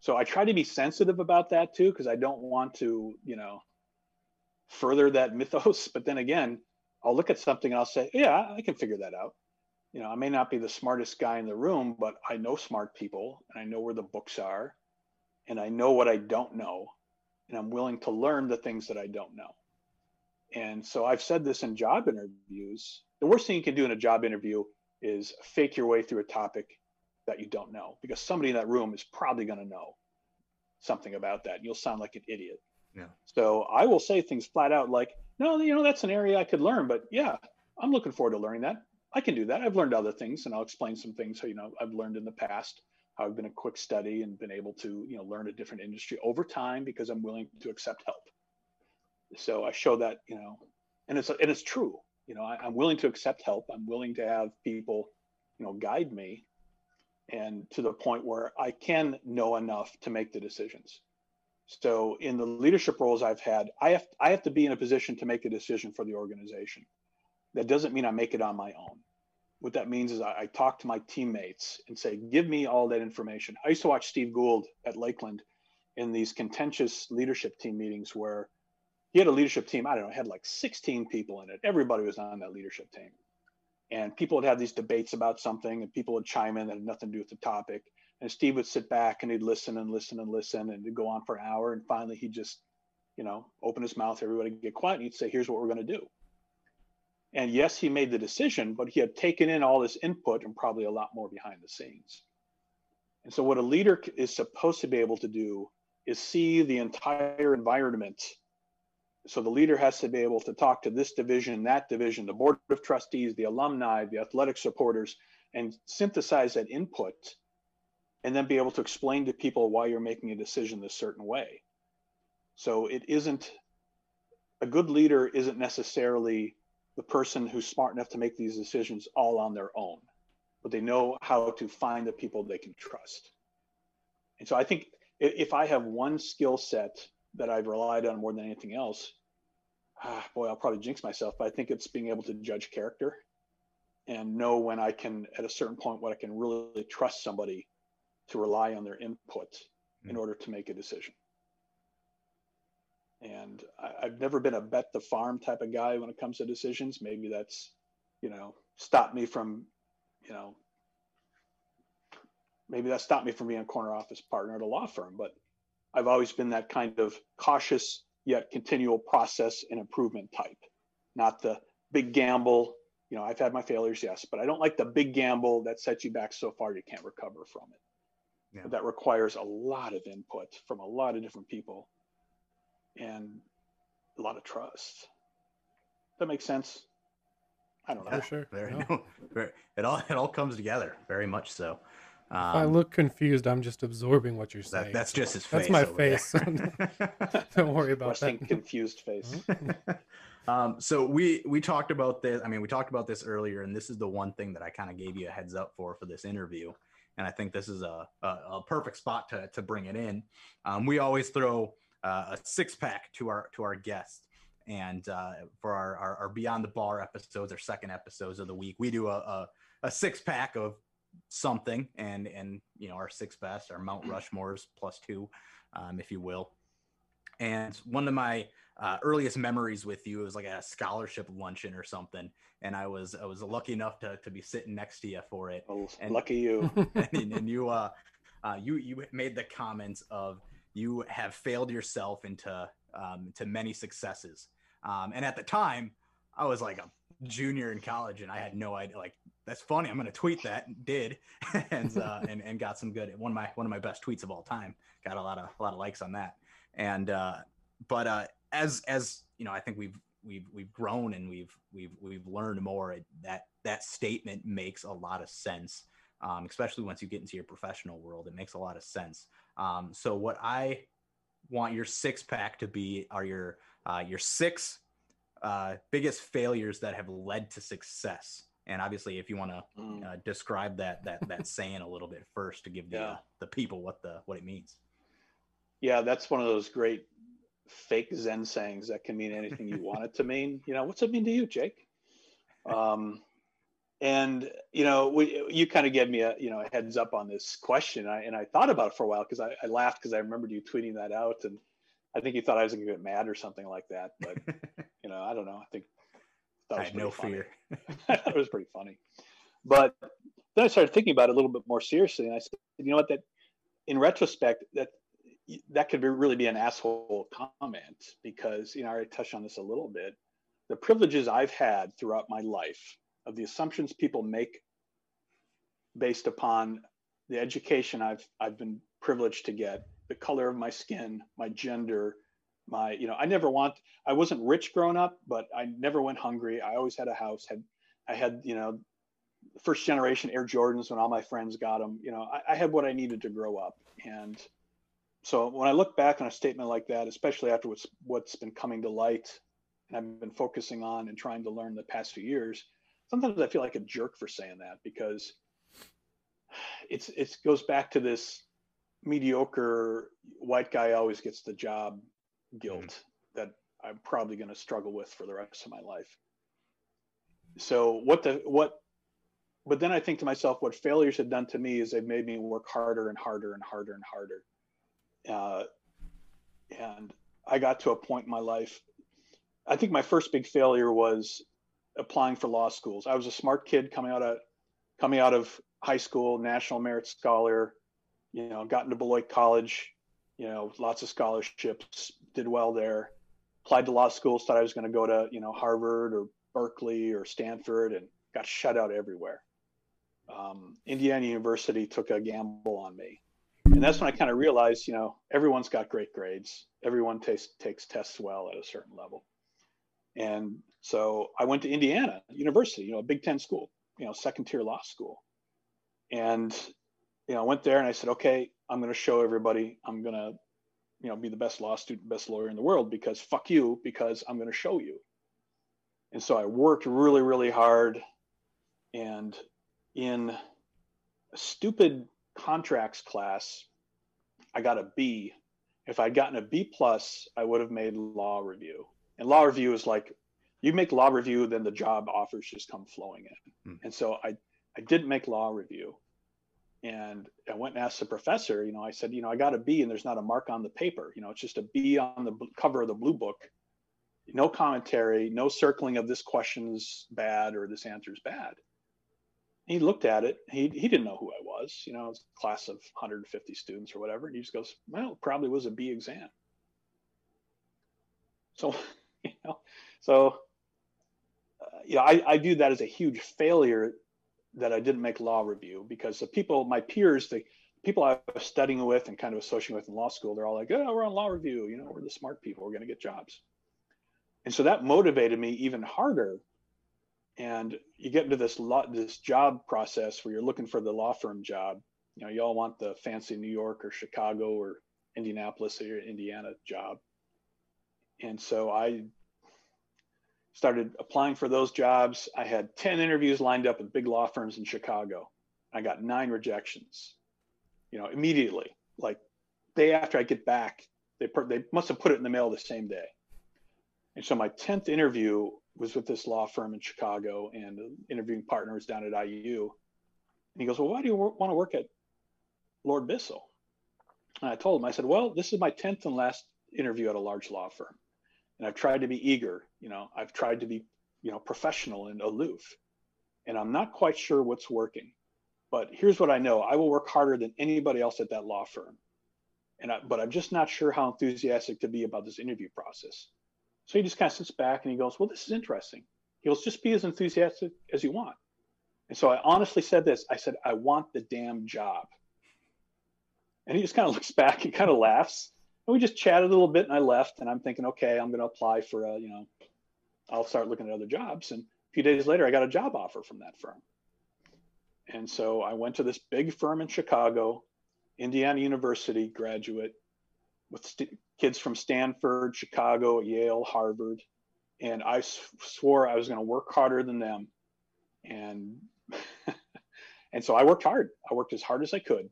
So I try to be sensitive about that too, because I don't want to, you know, further that [laughs] mythos. But then again, I'll look at something and I'll say, yeah, I can figure that out. You know, I may not be the smartest guy in the room, but I know smart people and I know where the books are and I know what I don't know. And I'm willing to learn the things that I don't know. And so I've said this in job interviews. The worst thing you can do in a job interview is fake your way through a topic that you don't know because somebody in that room is probably going to know something about that. You'll sound like an idiot. Yeah. So I will say things flat out like, no, you know, that's an area I could learn, but yeah, I'm looking forward to learning that. I can do that. I've learned other things and I'll explain some things, you know, I've learned in the past how I've been a quick study and been able to, you know, learn a different industry over time because I'm willing to accept help. So I show that, you know, and it's, and it's true, you know, I, I'm willing to accept help. I'm willing to have people, you know, guide me and to the point where I can know enough to make the decisions. So in the leadership roles I've had, I have I have to be in a position to make a decision for the organization. That doesn't mean I make it on my own. What that means is I, I talk to my teammates and say, give me all that information. I used to watch Steve Gould at Lakeland in these contentious leadership team meetings where he had a leadership team, I don't know, had like 16 people in it. Everybody was on that leadership team and people would have these debates about something and people would chime in that had nothing to do with the topic and steve would sit back and he'd listen and listen and listen and it'd go on for an hour and finally he'd just you know open his mouth everybody get quiet and he'd say here's what we're going to do. And yes he made the decision but he had taken in all this input and probably a lot more behind the scenes. And so what a leader is supposed to be able to do is see the entire environment. So the leader has to be able to talk to this division, that division, the board of trustees, the alumni, the athletic supporters, and synthesize that input and then be able to explain to people why you're making a decision this certain way. So it isn't a good leader isn't necessarily the person who's smart enough to make these decisions all on their own, but they know how to find the people they can trust. And so I think if I have one skill set that I've relied on more than anything else, ah, boy, I'll probably jinx myself, but I think it's being able to judge character and know when I can, at a certain point, what I can really trust somebody to rely on their input in hmm. order to make a decision. And I, have never been a bet the farm type of guy when it comes to decisions. Maybe that's, you know, stopped me from, you know, maybe that stopped me from being a corner office partner at a law firm. But I've always been that kind of cautious yet continual process and improvement type, not the big gamble. You know, I've had my failures, yes, but I don't like the big gamble that sets you back so far you can't recover from it. Yeah. But that requires a lot of input from a lot of different people and a lot of trust. That makes sense. I don't know. For sure. Very, no. [laughs] very, it all it all comes together very much so. Um, I look confused. I'm just absorbing what you're saying. That, that's just his face. That's my face. [laughs] Don't worry about Resting that. confused face. [laughs] um, so we we talked about this. I mean, we talked about this earlier, and this is the one thing that I kind of gave you a heads up for for this interview. And I think this is a a, a perfect spot to to bring it in. Um, we always throw uh, a six pack to our to our guests. And uh, for our, our, our Beyond the Bar episodes, our second episodes of the week, we do a, a, a six pack of something and and you know our six best our mount [clears throat] rushmores plus two um, if you will and one of my uh, earliest memories with you was like a scholarship luncheon or something and i was i was lucky enough to, to be sitting next to you for it oh, and, lucky you [laughs] and, and, you uh, uh you you made the comments of you have failed yourself into um, to many successes um, and at the time i was like a junior in college and i had no idea like that's funny. I'm going to tweet that. Did [laughs] and uh, and and got some good one of my one of my best tweets of all time. Got a lot of a lot of likes on that. And uh, but uh, as as you know, I think we've we've we've grown and we've we've we've learned more, that that statement makes a lot of sense. Um, especially once you get into your professional world, it makes a lot of sense. Um, so what I want your six pack to be are your uh, your six uh, biggest failures that have led to success. And obviously, if you want to Mm. uh, describe that that that saying a little bit first to give the Yeah. uh, the people what the what it means. Yeah, that's one of those great fake Zen sayings that can mean anything you want it to mean. You know, what's it mean to you, Jake? Um, and you know, we, you kind of gave me a you know a heads up on this question, I, and I thought about it for a while because I, I laughed because I remembered you tweeting that out, and I think you thought I was going to get mad or something like that. But [laughs] you know, I don't know. I think I had was no funny. fear. [laughs] I it was pretty funny. But then I started thinking about it a little bit more seriously, and I said, you know what? That in retrospect, that that could be, really be an asshole comment because you know I touched on this a little bit. The privileges I've had throughout my life of the assumptions people make based upon the education I've I've been privileged to get, the color of my skin, my gender, my you know I never want I wasn't rich growing up, but I never went hungry. I always had a house. Had I had you know first generation Air Jordans when all my friends got them. You know I, I had what I needed to grow up, and so when I look back on a statement like that, especially after what's what's been coming to light, and I've been focusing on and trying to learn the past few years, sometimes I feel like a jerk for saying that because it's it goes back to this mediocre white guy always gets the job guilt mm-hmm. that I'm probably going to struggle with for the rest of my life. So what the what but then I think to myself what failures have done to me is they've made me work harder and harder and harder and harder. Uh, and I got to a point in my life I think my first big failure was applying for law schools. I was a smart kid coming out of coming out of high school, national merit scholar, you know, got into Beloit College, you know, lots of scholarships, did well there. Applied to law schools, thought I was going to go to, you know, Harvard or Berkeley or Stanford, and got shut out everywhere. Um, Indiana University took a gamble on me, and that's when I kind of realized, you know, everyone's got great grades, everyone takes takes tests well at a certain level, and so I went to Indiana University, you know, a Big Ten school, you know, second tier law school, and you know, I went there and I said, okay, I'm going to show everybody, I'm going to, you know, be the best law student, best lawyer in the world because fuck you, because I'm going to show you. And so I worked really, really hard. And in a stupid contracts class, I got a B. If I'd gotten a B plus, I would have made law review. And law review is like, you make law review, then the job offers just come flowing in. Hmm. And so I, I didn't make law review and I went and asked the professor, you know, I said, you know, I got a B and there's not a mark on the paper. You know, it's just a B on the b- cover of the blue book. No commentary, no circling of this question's bad or this answer's bad. He looked at it. He, he didn't know who I was, you know, it's a class of 150 students or whatever. And he just goes, well, probably was a B exam. So, [laughs] you know, so, uh, you know, I, I view that as a huge failure that I didn't make law review because the people, my peers, the people I was studying with and kind of associating with in law school, they're all like, oh, we're on law review. You know, we're the smart people. We're going to get jobs. And so that motivated me even harder. And you get into this law, this job process where you're looking for the law firm job. You know, you all want the fancy New York or Chicago or Indianapolis or Indiana job. And so I started applying for those jobs. I had 10 interviews lined up with big law firms in Chicago. I got nine rejections, you know, immediately. Like day after I get back, they they must have put it in the mail the same day. And so my 10th interview was with this law firm in Chicago and interviewing partner was down at IU. And he goes, well, why do you want to work at Lord Bissell? And I told him, I said, well, this is my 10th and last interview at a large law firm and I've tried to be eager. You know, I've tried to be, you know, professional and aloof, and I'm not quite sure what's working. But here's what I know: I will work harder than anybody else at that law firm, and I, but I'm just not sure how enthusiastic to be about this interview process. So he just kind of sits back and he goes, "Well, this is interesting." He goes, "Just be as enthusiastic as you want." And so I honestly said this: I said, "I want the damn job." And he just kind of [laughs] looks back and kind of laughs and we just chatted a little bit and I left and I'm thinking, okay, I'm going to apply for a, you know, I'll start looking at other jobs. And a few days later, I got a job offer from that firm. And so I went to this big firm in Chicago, Indiana University graduate, with st- kids from Stanford, Chicago, Yale, Harvard. And I swore I was going to work harder than them. And [laughs] and so I worked hard. I worked as hard as I could.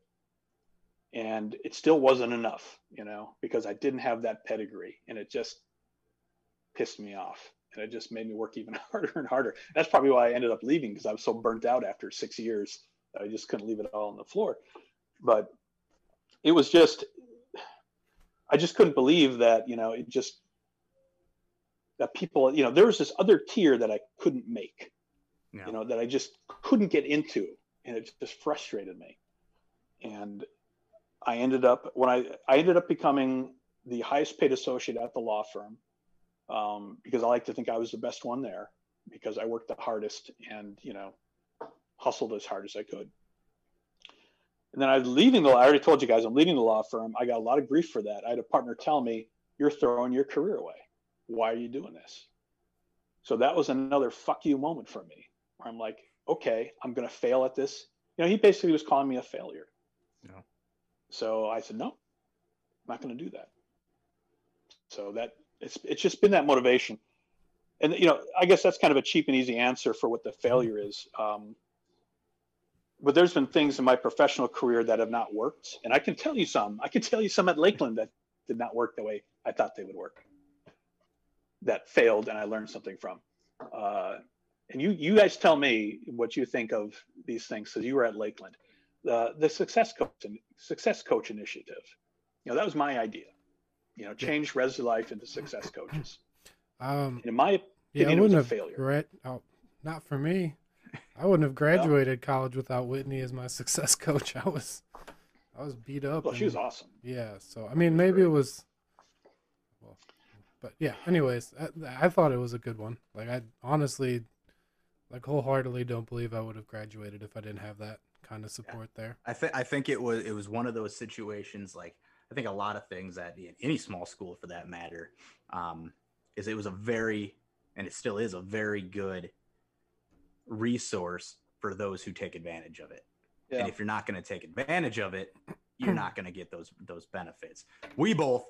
And it still wasn't enough, you know, because I didn't have that pedigree and it just pissed me off. And it just made me work even [laughs] harder and harder. That's probably why I ended up leaving because I was so burnt out after six years I just couldn't leave it all on the floor. But it was just, I just couldn't believe that, you know, it just, that people, you know, there was this other tier that I couldn't make, Yeah. you know, that I just couldn't get into. And it just frustrated me. And I ended up, when I, I ended up becoming the highest paid associate at the law firm um, because I like to think I was the best one there because I worked the hardest and, you know, hustled as hard as I could. And then I was leaving the, I already told you guys, I'm leaving the law firm. I got a lot of grief for that. I had a partner tell me, you're throwing your career away. Why are you doing this? So that was another fuck you moment for me where I'm like, okay, I'm going to fail at this. You know, he basically was calling me a failure. Yeah. So I said, no, I'm not going to do that. So that it's, it's just been that motivation. And, you know, I guess that's kind of a cheap and easy answer for what the failure is. Um, but there's been things in my professional career that have not worked. And I can tell you some, I can tell you some at Lakeland that did not work the way I thought they would work. That failed and I learned something from. Uh, and you, you guys tell me what you think of these things because you were at Lakeland. The, the success coach success coach initiative, you know, that was my idea. You know, change Res Life into success coaches. Um, And in my yeah, opinion, it was a failure. grad. Oh, not for me. I wouldn't have [laughs] graduated college without Whitney as my [laughs] success coach. I was, I was beat up. Well, she was awesome. Yeah. So I mean, maybe it was. Well, but yeah. Anyways, I, I thought it was a good one. Like I honestly, like wholeheartedly, don't believe I would have graduated if I didn't have that kind of support there. I think I think it was it was one of those situations like I think a lot of things that in any small school for that matter um, is it was a very and it still is a very good resource for those who take advantage of it. Yeah. And if you're not going to take advantage of it, you're [clears throat] not going to get those those benefits. We both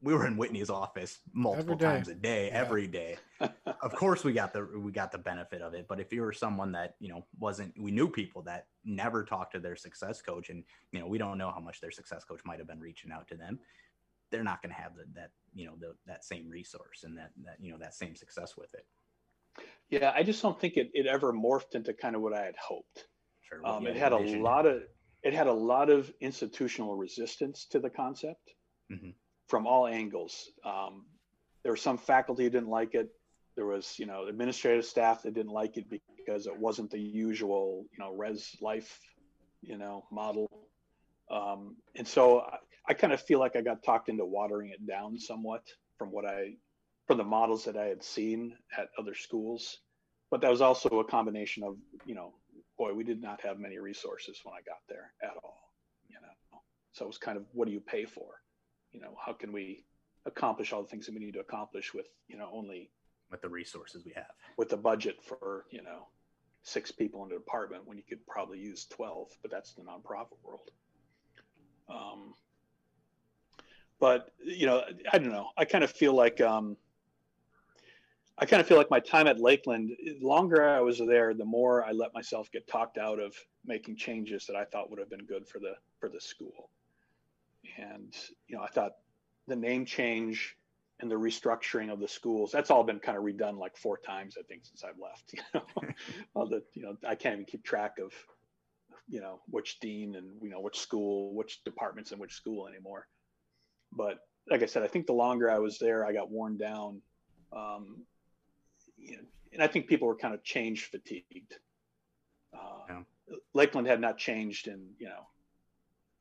we were in Whitney's office multiple times a day, Yeah. every day. [laughs] of course we got the we got the benefit of it, but if you were someone that, you know, wasn't we knew people that never talked to their success coach and, you know, we don't know how much their success coach might have been reaching out to them. They're not going to have the, that, you know, the, that same resource and that, that, you know, that same success with it. Yeah, I just don't think it, it ever morphed into kind of what I had hoped. Sure. Um, it had a lot of it had a lot of institutional resistance to the concept Mhm. from all angles. Um, there were some faculty who didn't like it. There was, you know, administrative staff that didn't like it because it wasn't the usual, you know, res life, you know, model. Um, and so I, I kind of feel like I got talked into watering it down somewhat from what I, from the models that I had seen at other schools. But that was also a combination of, you know, boy, we did not have many resources when I got there at all, you know. So it was kind of what do you pay for? You know, how can we accomplish all the things that we need to accomplish with, you know, only with the resources we have. with the budget for, you know, six people in a department when you could probably use 12, but that's the nonprofit world. Um, but you know, I don't know. I kind of feel like um, I kind of feel like my time at Lakeland, the longer I was there, the more I let myself get talked out of making changes that I thought would have been good for the for the school. And you know, I thought the name change and the restructuring of the schools, that's all been kind of redone like four times, I think, since I've left. [laughs] You know, [laughs] all the you know, I can't even keep track of you know which dean and you know which school, which departments in which school anymore but like I said, I think the longer I was there, I got worn down. Um, you know, and I think people were kind of change fatigued. Uh, Yeah. Lakeland had not changed in you know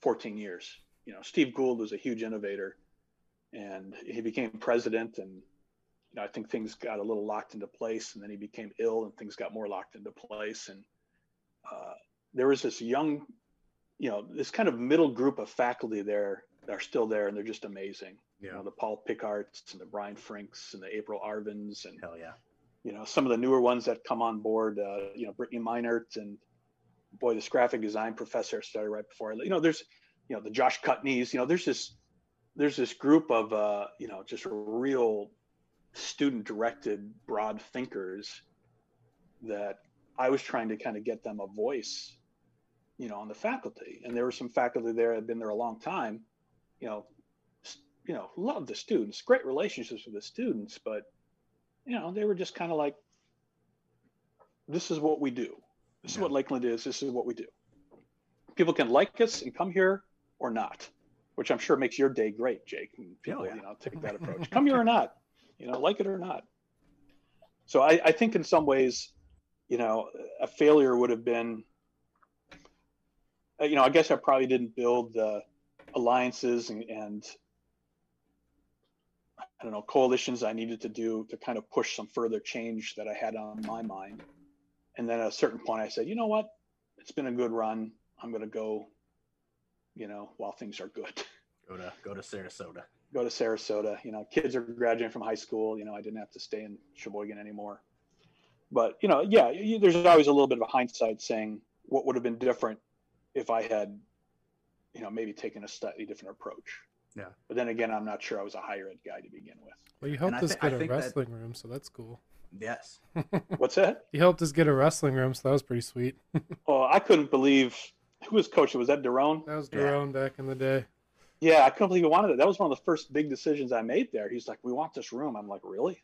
14 years. You know, Steve Gould was a huge innovator, and he became president, and you know I think things got a little locked into place, and then he became ill, and things got more locked into place, and uh, there was this young, you know, this kind of middle group of faculty there that are still there, and they're just amazing. You know, the Paul Pickarts and the Brian Franks and the April Arvins and Hell yeah. You know some of the newer ones that come on board. Uh, you know, Brittany Meinert and boy, this graphic design professor started right before. I, you know, there's you know the Josh Cutneys. You know, there's this there's this group of uh, you know just real student directed broad thinkers that I was trying to kind of get them a voice, you know, on the faculty. And there were some faculty there that had been there a long time, you know, you know, love the students, great relationships with the students, but you know, they were just kind of like, this is what we do. This is what Lakeland is. This is what we do. People can like us and come here or not, which I'm sure makes your day great, Jake. when People, yeah. you know, take that approach. [laughs] come here or not, you know, like it or not. So I, I think in some ways, you know, a failure would have been, uh, you know, I guess I probably didn't build the alliances and, and I don't know, coalitions I needed to do to kind of push some further change that I had on my mind. And then at a certain point, I said, you know what? It's been a good run. I'm going to go, you know, while things are good. Go to go to Sarasota. go to Sarasota. You know, kids are graduating from high school. You know, I didn't have to stay in Sheboygan anymore. But you know, yeah, you, there's always a little bit of a hindsight saying what would have been different if I had, you know, maybe taken a slightly different approach. Yeah. But then again, I'm not sure I was a higher ed guy to begin with. Well, you helped I us thi- I get a think that- wrestling room, so that's cool. Yes. [laughs] What's that? You helped us get a wrestling room, so that was pretty sweet. [laughs] Oh, I couldn't believe who was coaching. Was that Daron? That was Yeah. Back in the day. Yeah, I couldn't believe he wanted it. That was one of the first big decisions I made there. He's like, "We want this room." I'm like, "Really?"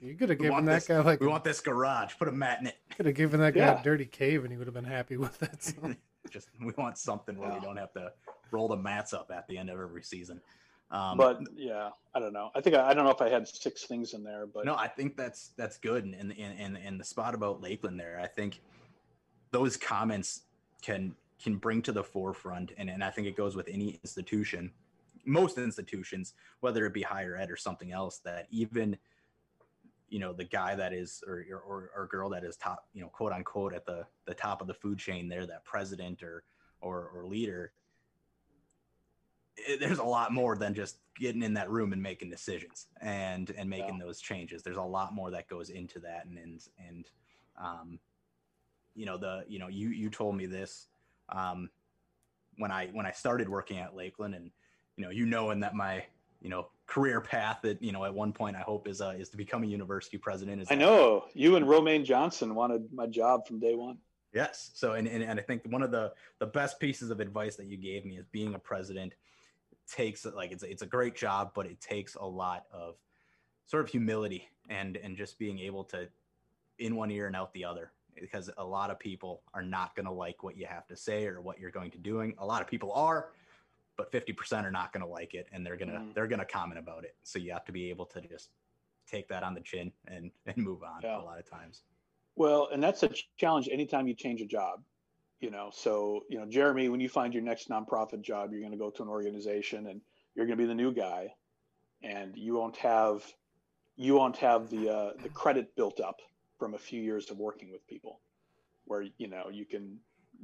You could have [laughs] We given that this- guy like We want this garage. Put a mat in it. could have given that guy Yeah. a dirty cave, and he would have been happy with it. so. Just we want something where we don't have to roll the mats up at the end of every season. Um, but yeah, I don't know. I think I, I don't know if I had six things in there, but no, I think that's that's good. And in in in, in the spot about Lakeland there, I think those comments can can bring to the forefront, and, and I think it goes with any institution, most institutions, whether it be higher ed or something else, that even you know the guy that is or or, or girl that is top you know quote unquote at the the top of the food chain there that president or or, or leader it- there's a lot more than just getting in that room and making decisions and and making those changes there's a lot more that goes into that and and and um you know the you know you you told me this um when i when i started working at lakeland and you know you knowing that my you know career path that you know at one point i hope is uh is to become a university president is I know you and Romaine Johnson wanted my job from day one. Yes. So, and, and, and I think one of the, the best pieces of advice that you gave me is being a president takes like, it's, it's a great job, but it takes a lot of sort of humility and, and just being able to in one ear and out the other, because a lot of people are not going to like what you have to say or what you're going to doing. A lot of people are, but 50% are not going to like it and they're going to, Mhm. they're going to comment about it. So you have to be able to just take that on the chin and, and move on Yeah. a lot of times. Well, and that's a challenge anytime you change a job. You know, so you know, Jeremy, when you find your next nonprofit job, you're going to go to an organization and you're going to be the new guy, and you won't have you won't have the uh, the credit built up from a few years of working with people, where you know you can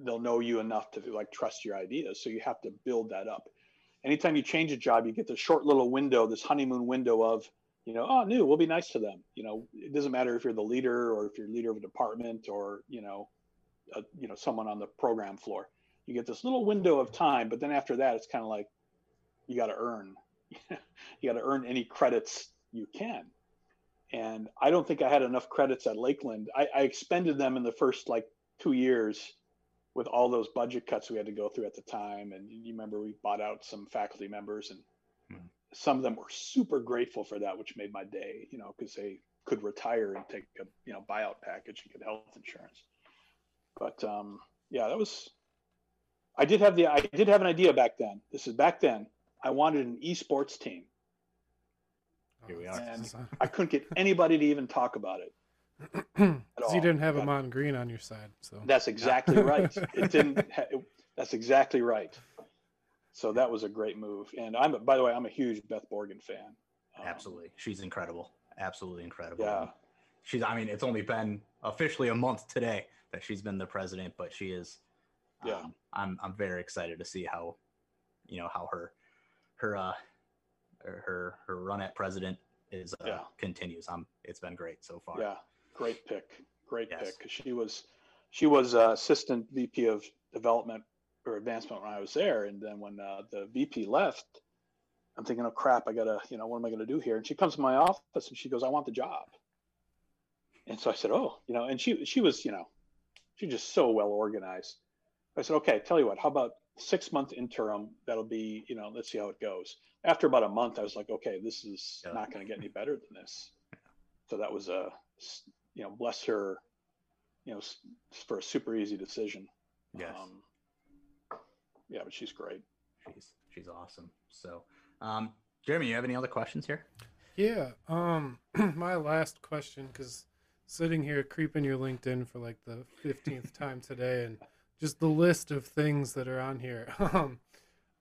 they'll know you enough to like trust your ideas. So you have to build that up. Anytime you change a job, you get this short little window, this honeymoon window of you know, oh, new, we'll be nice to them. You know, it doesn't matter if you're the leader or if you're leader of a department or, you know, a, you know, someone on the program floor. You get this little window of time, but then after that, it's kind of like you got to earn, [laughs] you got to earn any credits you can. And I don't think I had enough credits at Lakeland. I, I expended them in the first like two years with all those budget cuts we had to go through at the time. And you remember we bought out some faculty members and Hmm. some of them were super grateful for that, which made my day, you know, because they could retire and take a you know buyout package and get health insurance. But um, yeah, that was. I did have the I did have an idea back then. This is back then. I wanted an esports team. Here we Oh, are. that's- [laughs] I couldn't get anybody to even talk about it. [clears throat] Because you didn't have a Yeah. Mon Green on your side, so That's exactly [laughs] right. It didn't. Ha- it, that's exactly right. So that was a great move. And I'm by the way, I'm a huge Beth Borgen fan. Um, Absolutely. She's incredible. Absolutely incredible. Yeah. She's I mean, it's only been officially a month today that she's been the president, but she is Yeah. um, I'm I'm very excited to see how you know how her her uh her her, run at president is uh, Yeah. continues. Um, it's been great so far. Yeah, great pick. Great Yes. pick. 'cause she was she was uh, assistant VP of development or advancement when I was there, and then when uh, the VP left, I'm thinking, oh crap, I gotta, you know, what am I gonna do here? And she comes to my office and she goes, I want the job. And so I said, oh, you know, and she she was, you know, she's just so well organized. I said, okay, tell you what, how about six month interim? That'll be, you know, let's see how it goes. After about a month, I was like, okay, this is Yeah. not going to get any better than this. So that was a, you know, bless her, you know, for a super easy decision. Yes. Um, yeah, but she's great. she's she's awesome. So, um, Jeremy, you have any other questions here? Yeah. Um, [clears throat] my last question, because sitting here creeping your LinkedIn for like the fifteenth [laughs] time today, and just the list of things that are on here. [laughs] Um,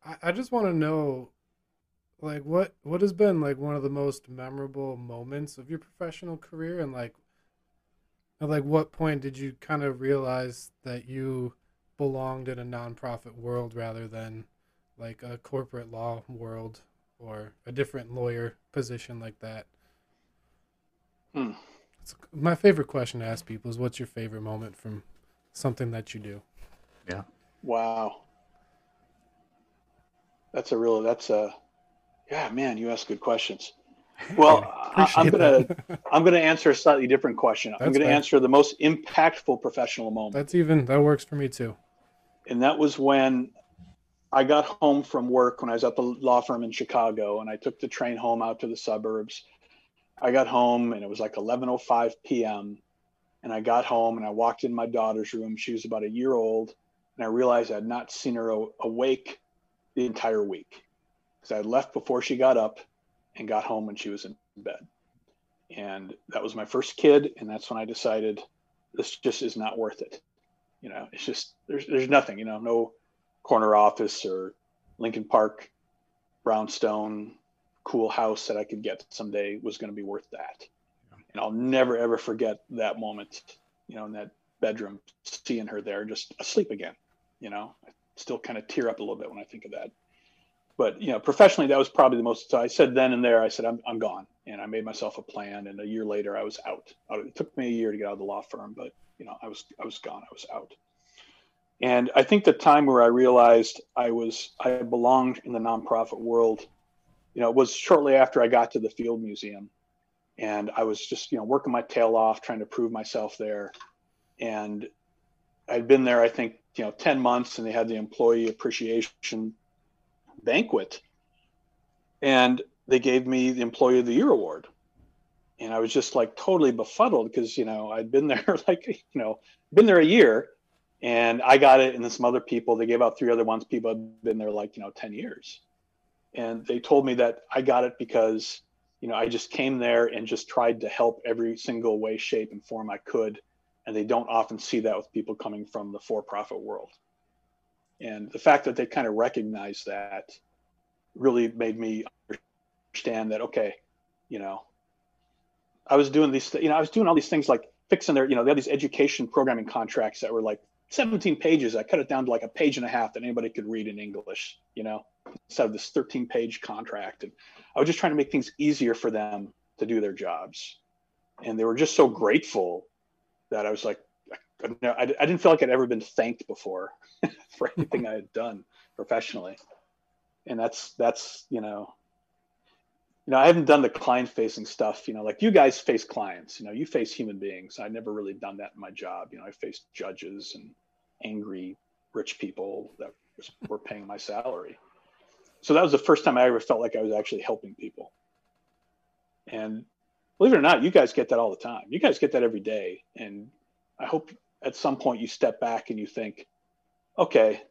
I, I just want to know, like, what what has been like one of the most memorable moments of your professional career, and like, at like what point did you kind of realize that you belonged in a nonprofit world rather than like a corporate law world or a different lawyer position like that. Hmm. It's my favorite question to ask people is what's your favorite moment from something that you do? Yeah. Wow. That's a real, that's a, yeah, man, you ask good questions. Well, [laughs] I- I'm going to, that. [laughs] I'm going to answer a slightly different question. I'm going to fair. answer the most impactful professional moment. That's even that works for me too. and that was when I got home from work when I was at the law firm in Chicago, and I took the train home out to the suburbs. I got home, and it was like 11:05 p.m. And I got home, and I walked in my daughter's room. She was about a year old, and I realized I had not seen her awake the entire week because I had left before she got up, and got home when she was in bed. And that was my first kid, and that's when I decided this just is not worth it you know it's just there's there's nothing you know no corner office or lincoln park brownstone cool house that i could get someday was going to be worth that. And i'll never ever forget that moment you know in that bedroom seeing her there just asleep again you know? I still kind of tear up a little bit when i think of that. But you know professionally that was probably the most so i said then and there i said i'm, I'm gone. And i made myself a plan and a year later i was out. Out- it took me a year to get out of the law firm but you know i was i was gone i was out. And i think the time where i realized i was i belonged in the nonprofit world you know it was shortly after i got to the field museum. And i was just you know working my tail off trying to prove myself there. And i'd been there i think you know 10 months and they had the employee appreciation banquet. And they gave me the employee of the year award. And i was just like totally befuddled because you know i'd been there [laughs] like you know been there a year. And i got it and then some other people they gave out three other ones. People had been there like you know 10 years and they told me that i got it because you know i just came there and just tried to help every single way shape and form i could. And they don't often see that with people coming from the for-profit world. And the fact that they kind of recognize that really made me understand that okay you know i was doing these you know i was doing all these things like fixing their you know they had these education programming contracts that were like 17 pages. I cut it down to like a page and a half that anybody could read in english you know instead of this 13 page contract and i was just trying to make things easier for them to do their jobs. And they were just so grateful that i was like I, I didn't feel like i'd ever been thanked before [laughs] for anything i had done professionally. And that's that's you know you know i haven't done the client facing stuff you know like you guys face clients you know you face human beings. I never really done that in my job you know i faced judges and angry rich people that were paying my salary so that was the first time i ever felt like i was actually helping people. And believe it or not you guys get that all the time. You guys get that every day. And i hope at some point you step back and you think okay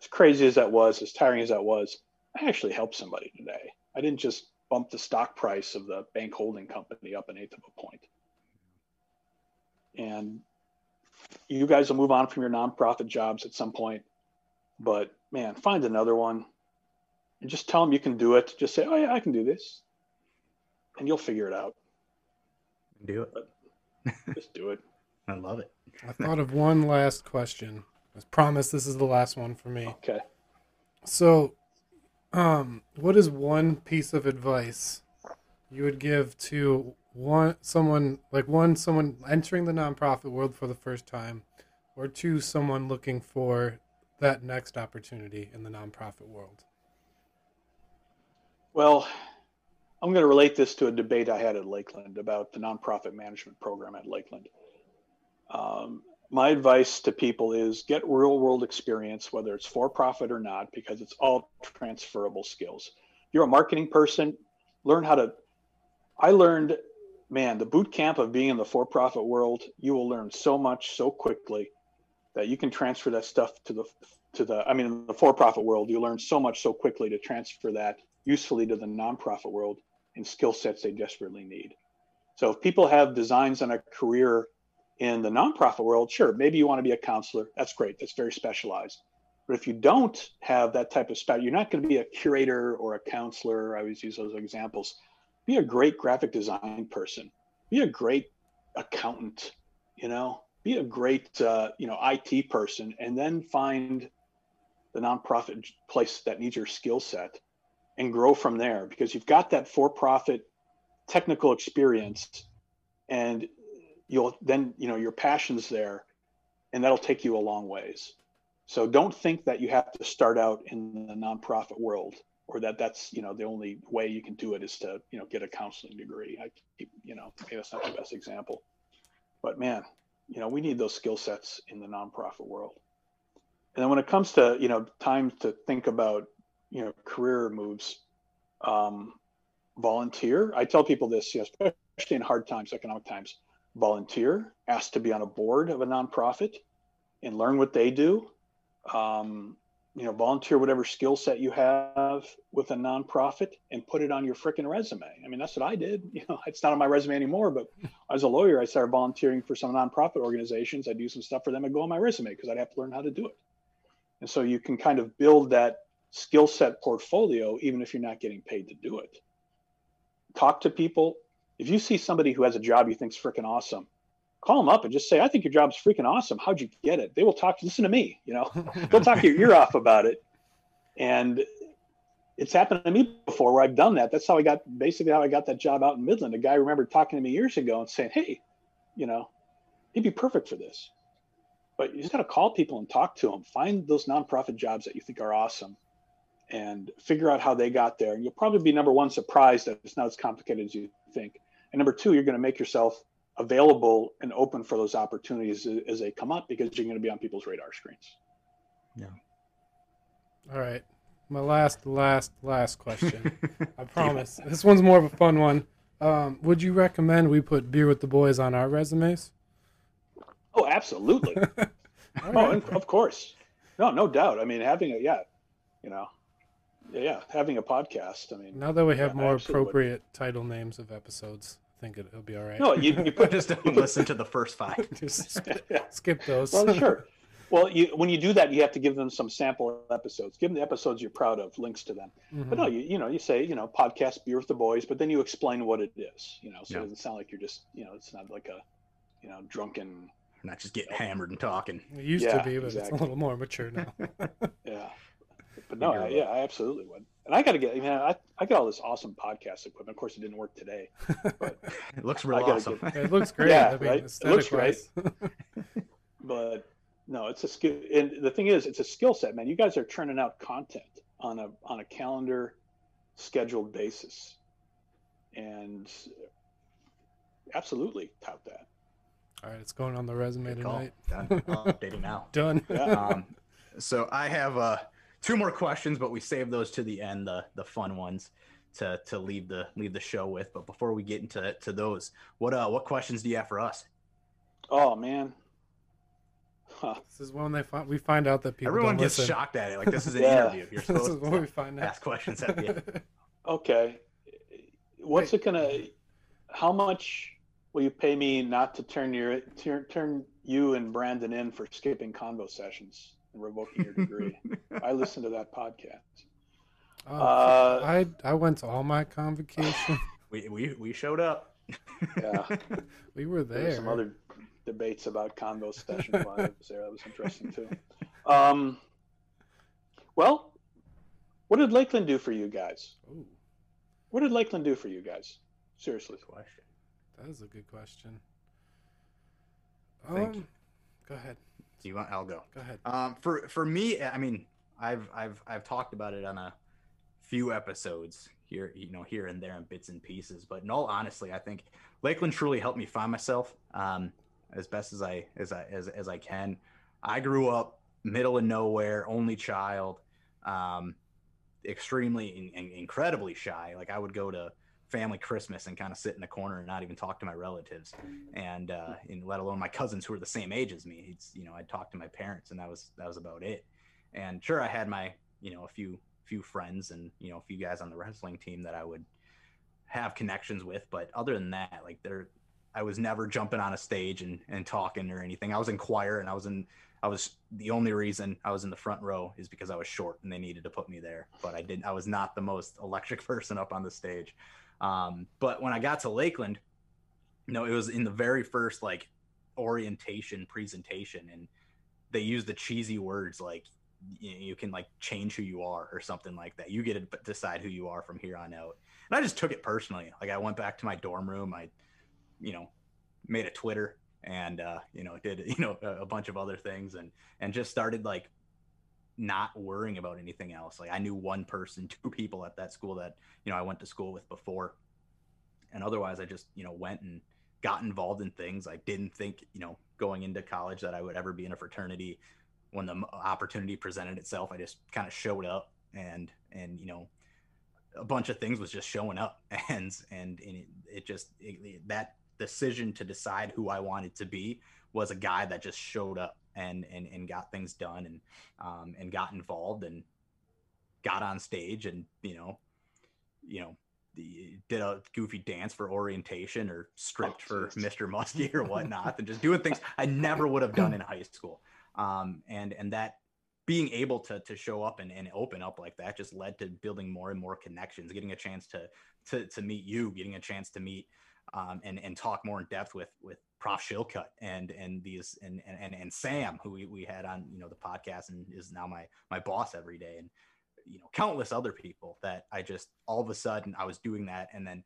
as crazy as that was as tiring as that was I actually helped somebody today. I didn't just bump the stock price of the bank holding company up an eighth of a point. And you guys will move on from your nonprofit jobs at some point, but man, find another one and just tell them you can do it. Just say, "Oh yeah, I can do this," and you'll figure it out. Do it. Just do it. [laughs] I love it. I thought of one last question. I promise this is the last one for me. Okay. So, Um, what is one piece of advice you would give to one someone like one someone entering the nonprofit world for the first time, or two someone looking for that next opportunity in the nonprofit world? Well, I'm going to relate this to a debate I had at Lakeland about the nonprofit management program at Lakeland. Um, my advice to people is get real world experience, whether it's for profit or not, because it's all transferable skills. You're a marketing person, learn how to. I learned, man, the boot camp of being in the for profit world, you will learn so much so quickly that you can transfer that stuff to the to the i mean in the for-profit world you learn so much so quickly to transfer that usefully to the nonprofit world and skill sets they desperately need. So if people have designs on a career in the nonprofit world sure maybe you want to be a counselor. That's great. That's very specialized. But if you don't have that type of spec you're not going to be a curator or a counselor. I always use those examples. Be a great graphic design person. Be a great accountant you know? Be a great uh, you know IT person, and then find the nonprofit place that needs your skill set, and grow from there because you've got that for-profit technical experience, and you'll then you know your passions there, and that'll take you a long ways. So don't think that you have to start out in the nonprofit world or that that's you know the only way you can do it is to you know get a counseling degree. I keep you know maybe that's not the best example, but man, you know we need those skill sets in the nonprofit world and then when it comes to you know time to think about you know career moves um, volunteer i tell people this you know, especially in hard times economic times volunteer ask to be on a board of a nonprofit and learn what they do um, you know, volunteer whatever skill set you have with a nonprofit and put it on your freaking resume. I mean, that's what I did. [laughs] You know, it's not on my resume anymore, but [laughs] as a lawyer, I started volunteering for some nonprofit organizations. I do some stuff for them and go on my resume because I'd have to learn how to do it. And so you can kind of build that skill set portfolio even if you're not getting paid to do it. Talk to people. If you see somebody who has a job you think's freaking awesome, call them up and just say, I think your job's freaking awesome. How'd you get it? They will talk, listen to me, you know, [laughs] they'll talk your ear off about it. And it's happened to me before where I've done that. That's how I got basically how I got that job out in Midland. A guy remembered talking to me years ago and saying, Hey, you know, he'd be perfect for this. But you just got to call people and talk to them. Find those nonprofit jobs that you think are awesome and figure out how they got there. And you'll probably be number one surprised that it's not as complicated as you think. And number two, you're going to make yourself available and open for those opportunities as they come up because you're going to be on people's radar screens. Yeah. All right. My last, last, last question. [laughs] I promise. This one's more of a fun one. Um, would you recommend we put beer with the boys on our resumes? Oh, absolutely. [laughs] oh, of course. No, no doubt. I mean, having a yeah, you know, yeah, having a podcast. I mean, now that we have yeah, more appropriate would. title names of episodes, I think it, will be all right. No, you, you put [laughs] just don't listen to the first five. [laughs] just [laughs] skip, skip those. Well, sure. Well, you, when you do that, you have to give them some sample episodes. Give them the episodes you're proud of, links to them. Mm-hmm. But no, you you know you say you know podcast beer with the boys, but then you explain what it is. You know, so yeah. it doesn't sound like you're just you know it's not like a you know drunken. Not just getting hammered and talking. It used yeah, to be, but exactly. it's a little more mature now. yeah, but no, I, yeah, I absolutely would and I got to get, man, I, I got all this awesome podcast equipment. Of course, it didn't work today, but [laughs] it looks really awesome. Get, it looks great. Yeah, I mean, right? It looks great. [laughs] but no, it's a skill. And the thing is, it's a skill set, man. You guys are churning out content on a on a calendar scheduled basis, and absolutely tout that. All right, it's going on the resume Good tonight. Done. Updating now. [laughs] Done. Yeah. Um, so I have uh two more questions, but we save those to the end, the the fun ones to to leave the leave the show with. But before we get into to those, what uh what questions do you have for us? Oh man. Huh. This is when they find we find out that people everyone gets listen. shocked at it. Like this is an [laughs] yeah. interview. You're supposed [laughs] this is what to we find ask out. questions at the end. [laughs] Okay. What's Wait. it gonna how much will you pay me not to turn your turn, turn you and Brandon in for skipping convo sessions? And revoking your degree. [laughs] I listened to that podcast. Oh, uh, I I went to all my convocation. we, we we showed up. yeah, [laughs] we were there. there some other debates about convo sessions [laughs] while was there. That was interesting too. Um, well, What did Lakeland do for you guys? Oh, What did Lakeland do for you guys? Seriously. Question. that is a good question. Thank Um, you. go ahead. Do you want? I'll go. Go ahead. Um, for for me, I mean, I've I've I've talked about it on a few episodes here, you know, here and there in bits and pieces. But in all honestly, I think Lakeland truly helped me find myself um, as best as I as I as, as I can. I grew up middle of nowhere, only child, um, extremely in, in- incredibly shy. Like I would go to family Christmas and kind of sit in the corner and not even talk to my relatives, and uh, and let alone my cousins who were the same age as me. It's you know I'd talk to my parents and that was that was about it. And sure, I had my you know a few few friends and you know a few guys on the wrestling team that I would have connections with, but other than that, like there, I was never jumping on a stage and and talking or anything. I was in choir and I was in I was the only reason I was in the front row is because I was short and they needed to put me there. But I didn't. I was not the most electric [laughs] person up on the stage. Um, but when I got to Lakeland, you know, it was in the very first like orientation presentation, and they used the cheesy words like you, you can like change who you are or something like that. You get to decide who you are from here on out. And I just took it personally. Like I went back to my dorm room. I, you know, made a Twitter and uh, you know did [laughs] you know a, a bunch of other things and and just started like not worrying about anything else. Like I knew one person, [laughs] two people at that school that you know I went to school with before, and otherwise I just you know went and got involved in things. I didn't think you know going into college that I would ever be in a fraternity. When the opportunity presented itself, I just kind of showed up and and you know a bunch of things was just showing up [laughs] and and, and it, it just it, that decision to decide who I wanted to be was a guy that just showed up and and and got things done and um and got involved and got on stage and you know you know the, did a goofy dance for orientation or stripped Oh, for. Mr. Muskie or [laughs] whatnot and just doing things I never would have done in high school um and and that being able to to show up and, and open up like that just led to building more and more connections getting a chance to to to meet you getting a chance to meet um, and and talk more in depth with with Prof. Shilcutt and and these and and and, and Sam who we, we had on you know the podcast and is now my my boss every day and you know countless other people that I just all of a sudden I was doing that and then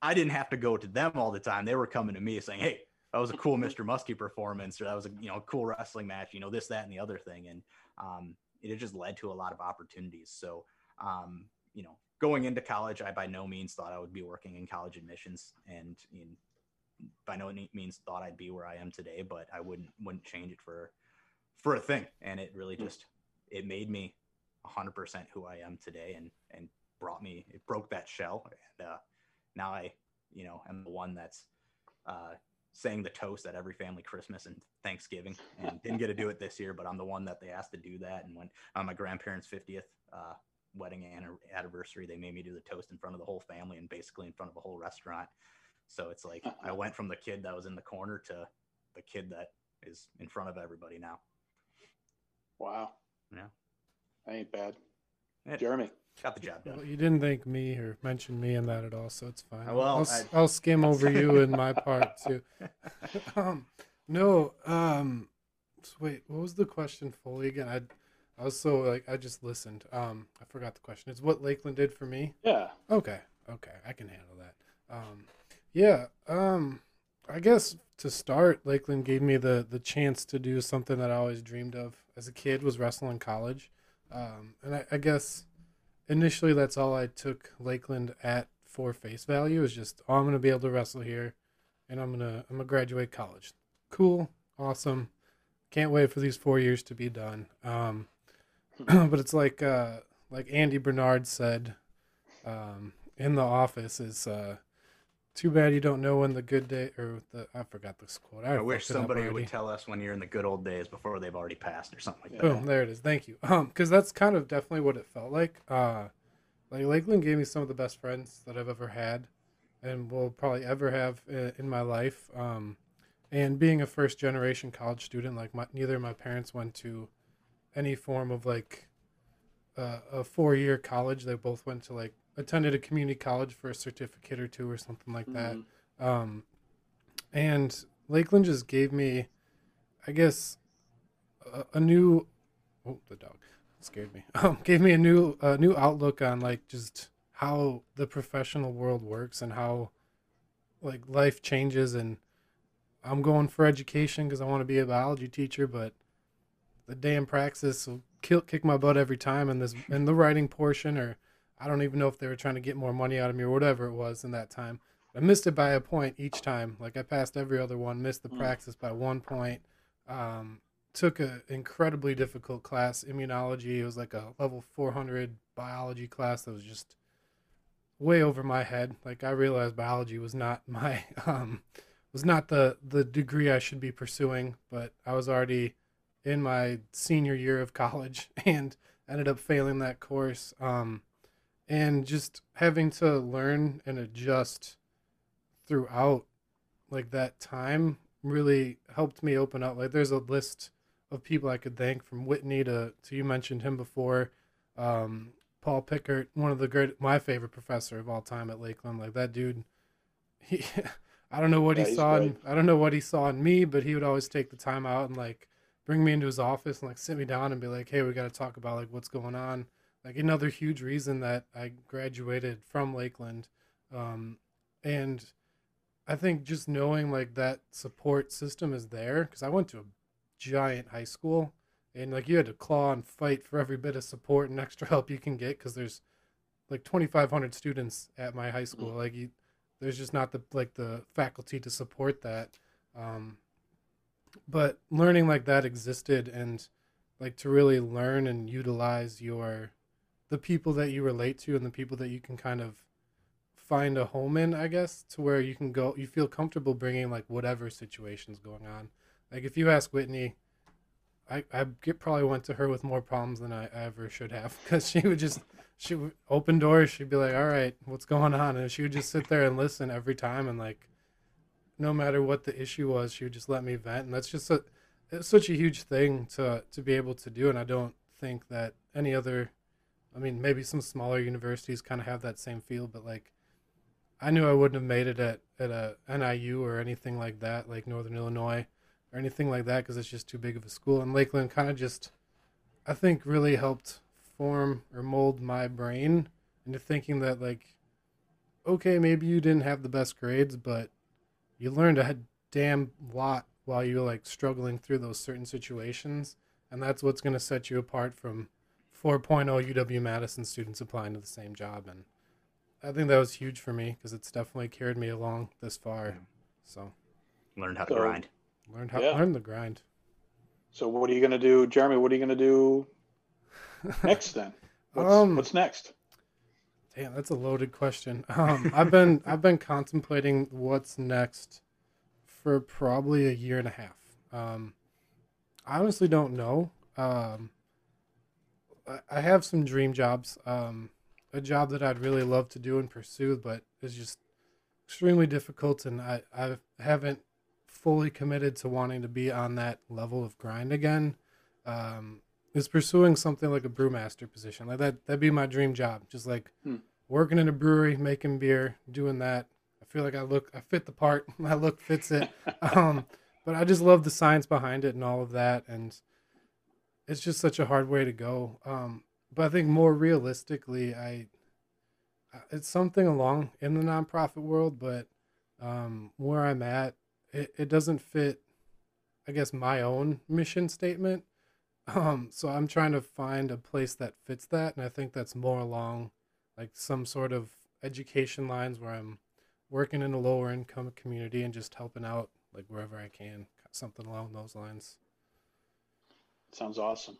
I didn't have to go to them all the time. They were coming to me saying hey that was a cool [laughs] Mr. Muskie performance or that was a you know cool wrestling match you know this that and the other thing. And um, it just led to a lot of opportunities. So um, you know going into college, I by no means thought I would be working in college admissions, and in, by no means thought I'd be where I am today. But I wouldn't wouldn't change it for for a thing. And it really just it made me 100% who I am today, and and brought me it broke that shell, and uh, now I you know am the one that's uh, saying the toast at every family Christmas and Thanksgiving, and didn't get to do it this year, but I'm the one that they asked to do that. And when on my grandparents' 50th uh, wedding an- anniversary, they made me do the toast in front of the whole family and basically in front of a whole restaurant. So it's like I went from the kid that was in the corner to the kid that is in front of everybody now. Wow. Yeah. That ain't bad. Yeah. Jeremy. Got the job done. Well, you didn't thank me or mention me in that at all, so it's fine. Well, I'll, s- I- I'll skim over you in my part [laughs] too. [laughs] um, no, um, so wait, what was the question fully again? I, I was so like I just listened. Um, I forgot the question. It's what Lakeland did for me. Yeah. Okay, okay, I can handle that. Um, yeah, um, I guess to start, Lakeland gave me the the chance to do something that I always dreamed of as a kid was wrestle in college, um, and I, I guess initially that's all I took Lakeland at for face value is just oh I'm gonna be able to wrestle here, and I'm gonna I'm gonna graduate college. Cool, awesome, can't wait for these four years to be done. Um, [clears throat] but it's like uh, like Andy Bernard said um, in the office is uh, too bad you don't know when the good day or the I forgot this quote. I, I wish fucked it up somebody would tell us when you're in the good old days before they've already passed or something like that. Boom, there it is. Thank you. Um, because that's kind of definitely what it felt like. Uh, like Lakeland gave me some of the best friends that I've ever had, and will probably ever have in, in my life. Um, and being a first generation college student, like my, neither of my parents went to any form of like uh, a four year college. They both went to like attended a community college for a certificate or two or something like that. Mhm. Um, and Lakeland just gave me, I guess, a, a new, oh, the dog. scared me. [laughs] Um, gave me a new a new outlook on like just how the professional world works and how like life changes and I'm going for education because I want to be a biology teacher, but the damn praxis will kill, kick my butt every time in this in the writing portion, or I don't even know if they were trying to get more money out of me or whatever it was in that time. I missed it by a point each time. Like I passed every other one, missed the Mm. praxis by one point. Um, took a incredibly difficult class, immunology. It was like a level 400 biology class that was just way over my head. Like I realized biology was not [laughs] my um was not the the degree I should be pursuing, but I was already in my senior year of college [laughs] and ended up failing that course. Um and just having to learn and adjust throughout like that time really helped me open up. Like there's a list of people I could thank from Whitney to to you mentioned him before. Um Paul Pickert, one of the great my favorite professor of all time at Lakeland. Like that dude he [laughs] I don't know what Yeah, he saw in. I don't know what he saw in me, but he would always take the time out and like bring me into his office and like sit me down and be like, "Hey, we got to talk about like what's going on." Like another huge reason that I graduated from Lakeland, um, and I think just knowing like that support system is there because I went to a giant high school and like you had to claw and fight for every bit of support and extra [laughs] help you can get because there's like 2,500 students at my high school. Like you, there's just not the like the faculty to support that. Um, but learning like that existed and like to really learn and utilize your the people that you relate to and the people that you can kind of find a home in i guess to where you can go you feel comfortable bringing like whatever situation's going on. Like if you ask whitney i i get, probably went to her with more problems than i, ever should have [laughs] because she would just she would open doors she'd be like all right what's going on? And she would just sit there and listen every time and like no matter what the issue was she would just let me vent. And that's just a it's such a huge thing to to be able to do. And i don't think that any other i mean maybe some smaller universities kind of have that same feel but like i knew i wouldn't have made it at at a niu or anything like that like northern illinois or anything like that because it's just too big of a school. And lakeland kind of just i think really helped form or mold my brain into thinking that like okay maybe you didn't have the best grades but you learned a damn lot while you're like struggling through those certain situations and that's what's going to set you apart from 4.0 uw madison students applying to the same job and i think that was huge for me because it's definitely carried me along this far so Learned how to So- grind. learned how Yeah. learn the grind So what are you going to do, Jeremy? What are you going to do [laughs] next then? What's, Um, what's next? Damn, that's a loaded question. Um, I've been [laughs] I've been contemplating what's next for probably a year and a half. Um, I honestly don't know. Um, I, I have some dream jobs. Um, a job that I'd really love to do and pursue, but is just extremely difficult, and I I haven't fully committed to wanting to be on that level of grind again. Um, is pursuing something like a brewmaster position. Like that that'd be my dream job. Just like Hmm. working in a brewery, making beer, doing that. I feel like I look I fit the part. [laughs] My look fits it. [laughs] um but I just love the science behind it and all of that and it's just such a hard way to go. Um but I think more realistically I it's something along in the nonprofit world, but um where I'm at it, it doesn't fit I guess my own mission statement. Um, so I'm trying to find a place that fits that, and I think that's more along like some sort of education lines where I'm working in a lower income community and just helping out like wherever I can, something along those lines. Sounds awesome.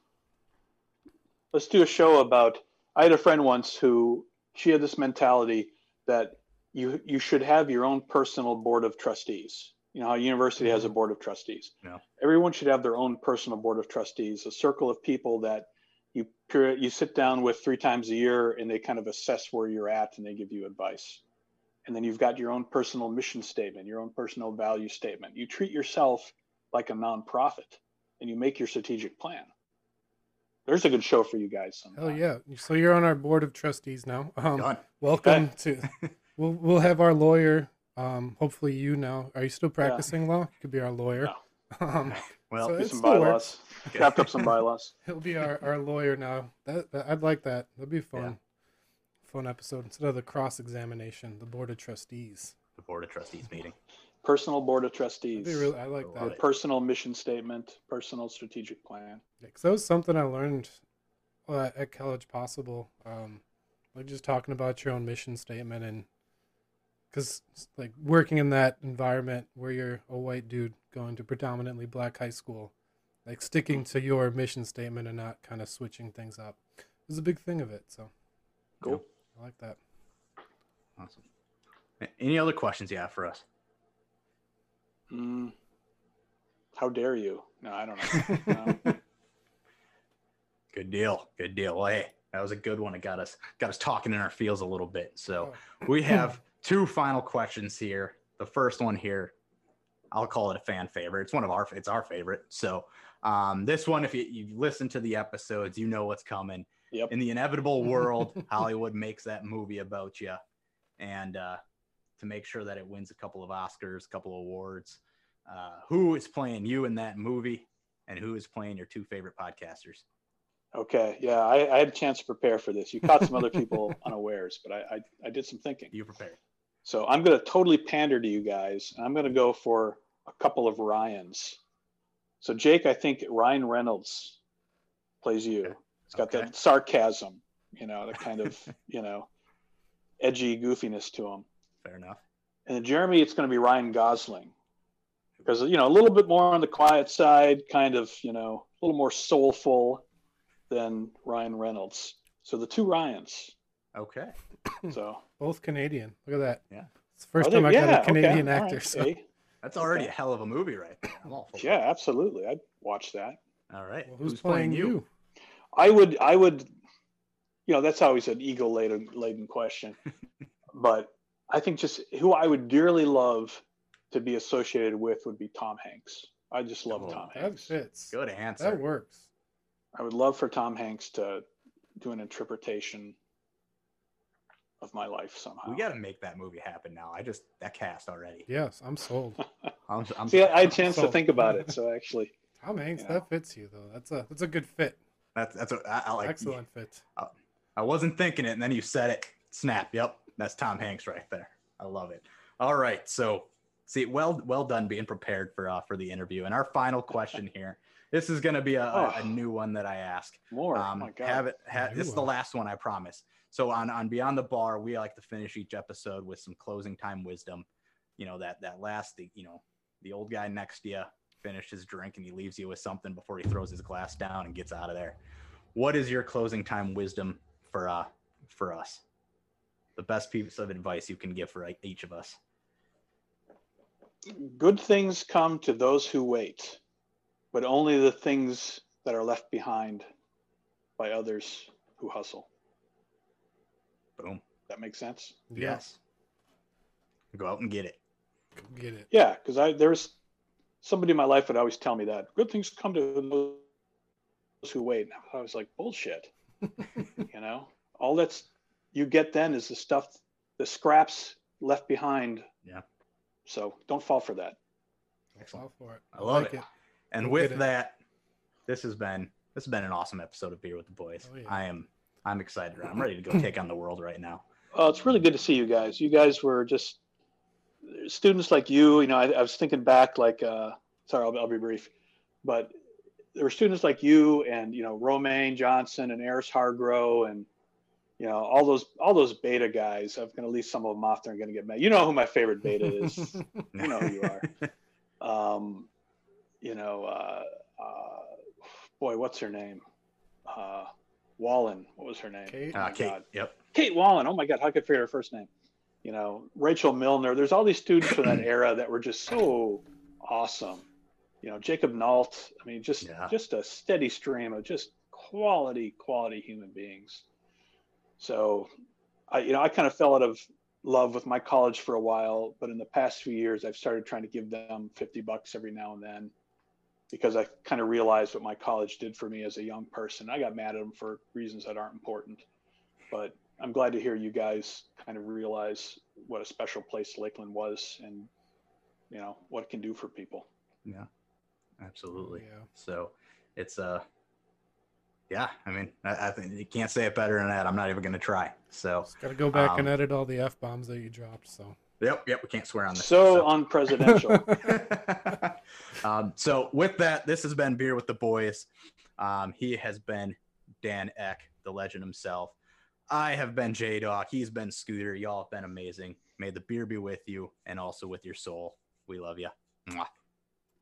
Let's do a show about. I had a friend once who she had this mentality that you you should have your own personal board of trustees. You know how a university has a board of trustees. Yeah. Everyone should have their own personal board of trustees, a circle of people that you period you sit down with three times a year and they kind of assess where you're at and they give you advice. And then you've got your own personal mission statement, your own personal value statement. You treat yourself like a nonprofit and you make your strategic plan. There's a good show for you guys. Sometime. Hell yeah! So you're on our board of trustees now. Um, welcome to. We'll we'll have our lawyer. Um, hopefully you now. Are you still practicing law? You could be our lawyer. [laughs] Um, [laughs] Well, So Do some bylaws. Draft up some bylaws. [laughs] he'll be our, our lawyer now. That, that I'd like that. That'd be fun, Yeah. fun episode instead of the cross examination. The board of trustees. the board of trustees meeting. Personal board of trustees. be really, I like Love that. Your personal mission statement, personal strategic plan. because that was something I learned uh, at College Possible. Um, like just talking about your own mission statement and because like working in that environment where you're a white dude going to predominantly black high school, like sticking to your mission statement and not kind of switching things up was a big thing of it. So Cool. I like that. Awesome. Any other questions you have for us? Mm, how dare you? No, I don't know. No. [laughs] Good deal. Good deal. Well, hey, that was a good one. It got us got us talking in our fields a little bit. So we have two final questions here. The first one here, I'll call it a fan favorite. It's one of our it's our favorite. So um, this one, if you, you listen to the episodes, you know what's coming. Yep. In the inevitable world, [laughs] Hollywood makes that movie about you, and uh, to make sure that it wins a couple of Oscars, a couple of awards, uh, who is playing you in that movie, and who is playing your two favorite podcasters? Okay. Yeah, I, I had a chance to prepare for this. You caught some other people [laughs] unawares, but I, I, I did some thinking. You prepared? So I'm going to totally pander to you guys. I'm going to go for a couple of Ryans. So Jake, I think Ryan Reynolds plays you. He's got Okay. that sarcasm, you know, the kind of, [laughs] you know, edgy goofiness to him. Fair enough. And then Jeremy, it's going to be Ryan Gosling because you know a little bit more on the quiet side, kind of you know a little more soulful than Ryan Reynolds. So the two Ryans. Okay. So [coughs] Both Canadian. Look at that. Yeah. It's the first Oh, time I got yeah, a Canadian okay, actor. right, So okay. That's already Okay. a hell of a movie, right? there. [coughs] I'm all for it. Yeah, absolutely. I'd watch that. All right. Well, who's, playing, you? I would. I would. You know, that's always an ego laden laden question, [laughs] but I think just who I would dearly love to be associated with would be Tom Hanks. I just love Oh, Tom That Hanks. fits. Good answer. That works. I would love for Tom Hanks to do an interpretation of my life somehow. We got to make that movie happen now. I just that cast already. Yes, I'm sold. [laughs] I'm, I'm See, I I had a chance So- to think about it, [laughs] so actually, Tom Hanks, Yeah. that fits you though. That's a that's a good fit. that's that's what I, I like. Excellent fit. I wasn't thinking it, and then you said it. Snap. Yep, that's Tom Hanks right there. I love it. All right, so see, well, well done being prepared for uh, for the interview. And our final question here. This is going to be a, a, a Oh. new one that I ask. more. oh Um, my God. have it. Ha- New this is the last one, I promise. So on on Beyond the Bar, we like to finish each episode with some closing time wisdom. You know that that last, the you know, the old guy next to you finished his drink and he leaves you with something before he throws his glass down and gets out of there. What is your closing time wisdom for uh for us? The best piece of advice you can give for each of us. Good things come to those who wait, but only the things that are left behind by others who hustle. Boom. That makes sense. Yeah, Yes. Go out and get it. go get it. Yeah, because I there's somebody in my life would always tell me that good things come to those who wait. And I was like, bullshit. [laughs] you know, all that's you get then is the stuff, the scraps left behind. Yeah. So don't fall for that. Excellent. All for it. I love like it. And Go with that, this has been this has been an awesome episode of Beer with the Boys. Oh, yeah. I am I'm excited. I'm ready to go take on the world right now. [laughs] Oh, it's really good to see you guys. You guys were just students like you. You know, I, I was thinking back, like, uh, sorry, I'll, I'll be brief, but there were students like you and you know Romaine Johnson and Eris Hargrow and you know all those all those beta guys. I'm going to leave some of them off. They're going to get mad. You know who my favorite beta is. [laughs] You know who you are. [laughs] um, you know, uh, uh, boy, what's her name? Uh, Wallen. What was her name? Kate? Oh Uh, Kate. God. Yep. Kate Wallen. Oh my God, how could I forget her first name? You know, Rachel Milner. There's all these students from that [clears throat] era that were just so awesome. You know, Jacob Nault. I mean, just Yeah. just a steady stream of just quality, quality human beings. So, I you know I kind of fell out of love with my college for a while, but in the past few years, I've started trying to give them 50 bucks every now and then because I kind of realized what my college did for me as a young person. I got mad at them for reasons that aren't important, but I'm glad to hear you guys kind of realize what a special place Lakeland was and you know what it can do for people. Yeah. absolutely. Yeah. So it's uh yeah, I mean, I, I think you can't say it better than that. I'm not even gonna try. So Just gotta go back and Um, edit all the f bombs that you dropped. So yep, yep, we can't swear on this. So unpresidential. [laughs] um, so with that, this has been Beer with the Boys. Um, he has been Dan Eck, the legend himself. I have been J Dog. He's been Scooter. Y'all have been amazing. May the beer be with you and also with your soul. We love you. Mwah.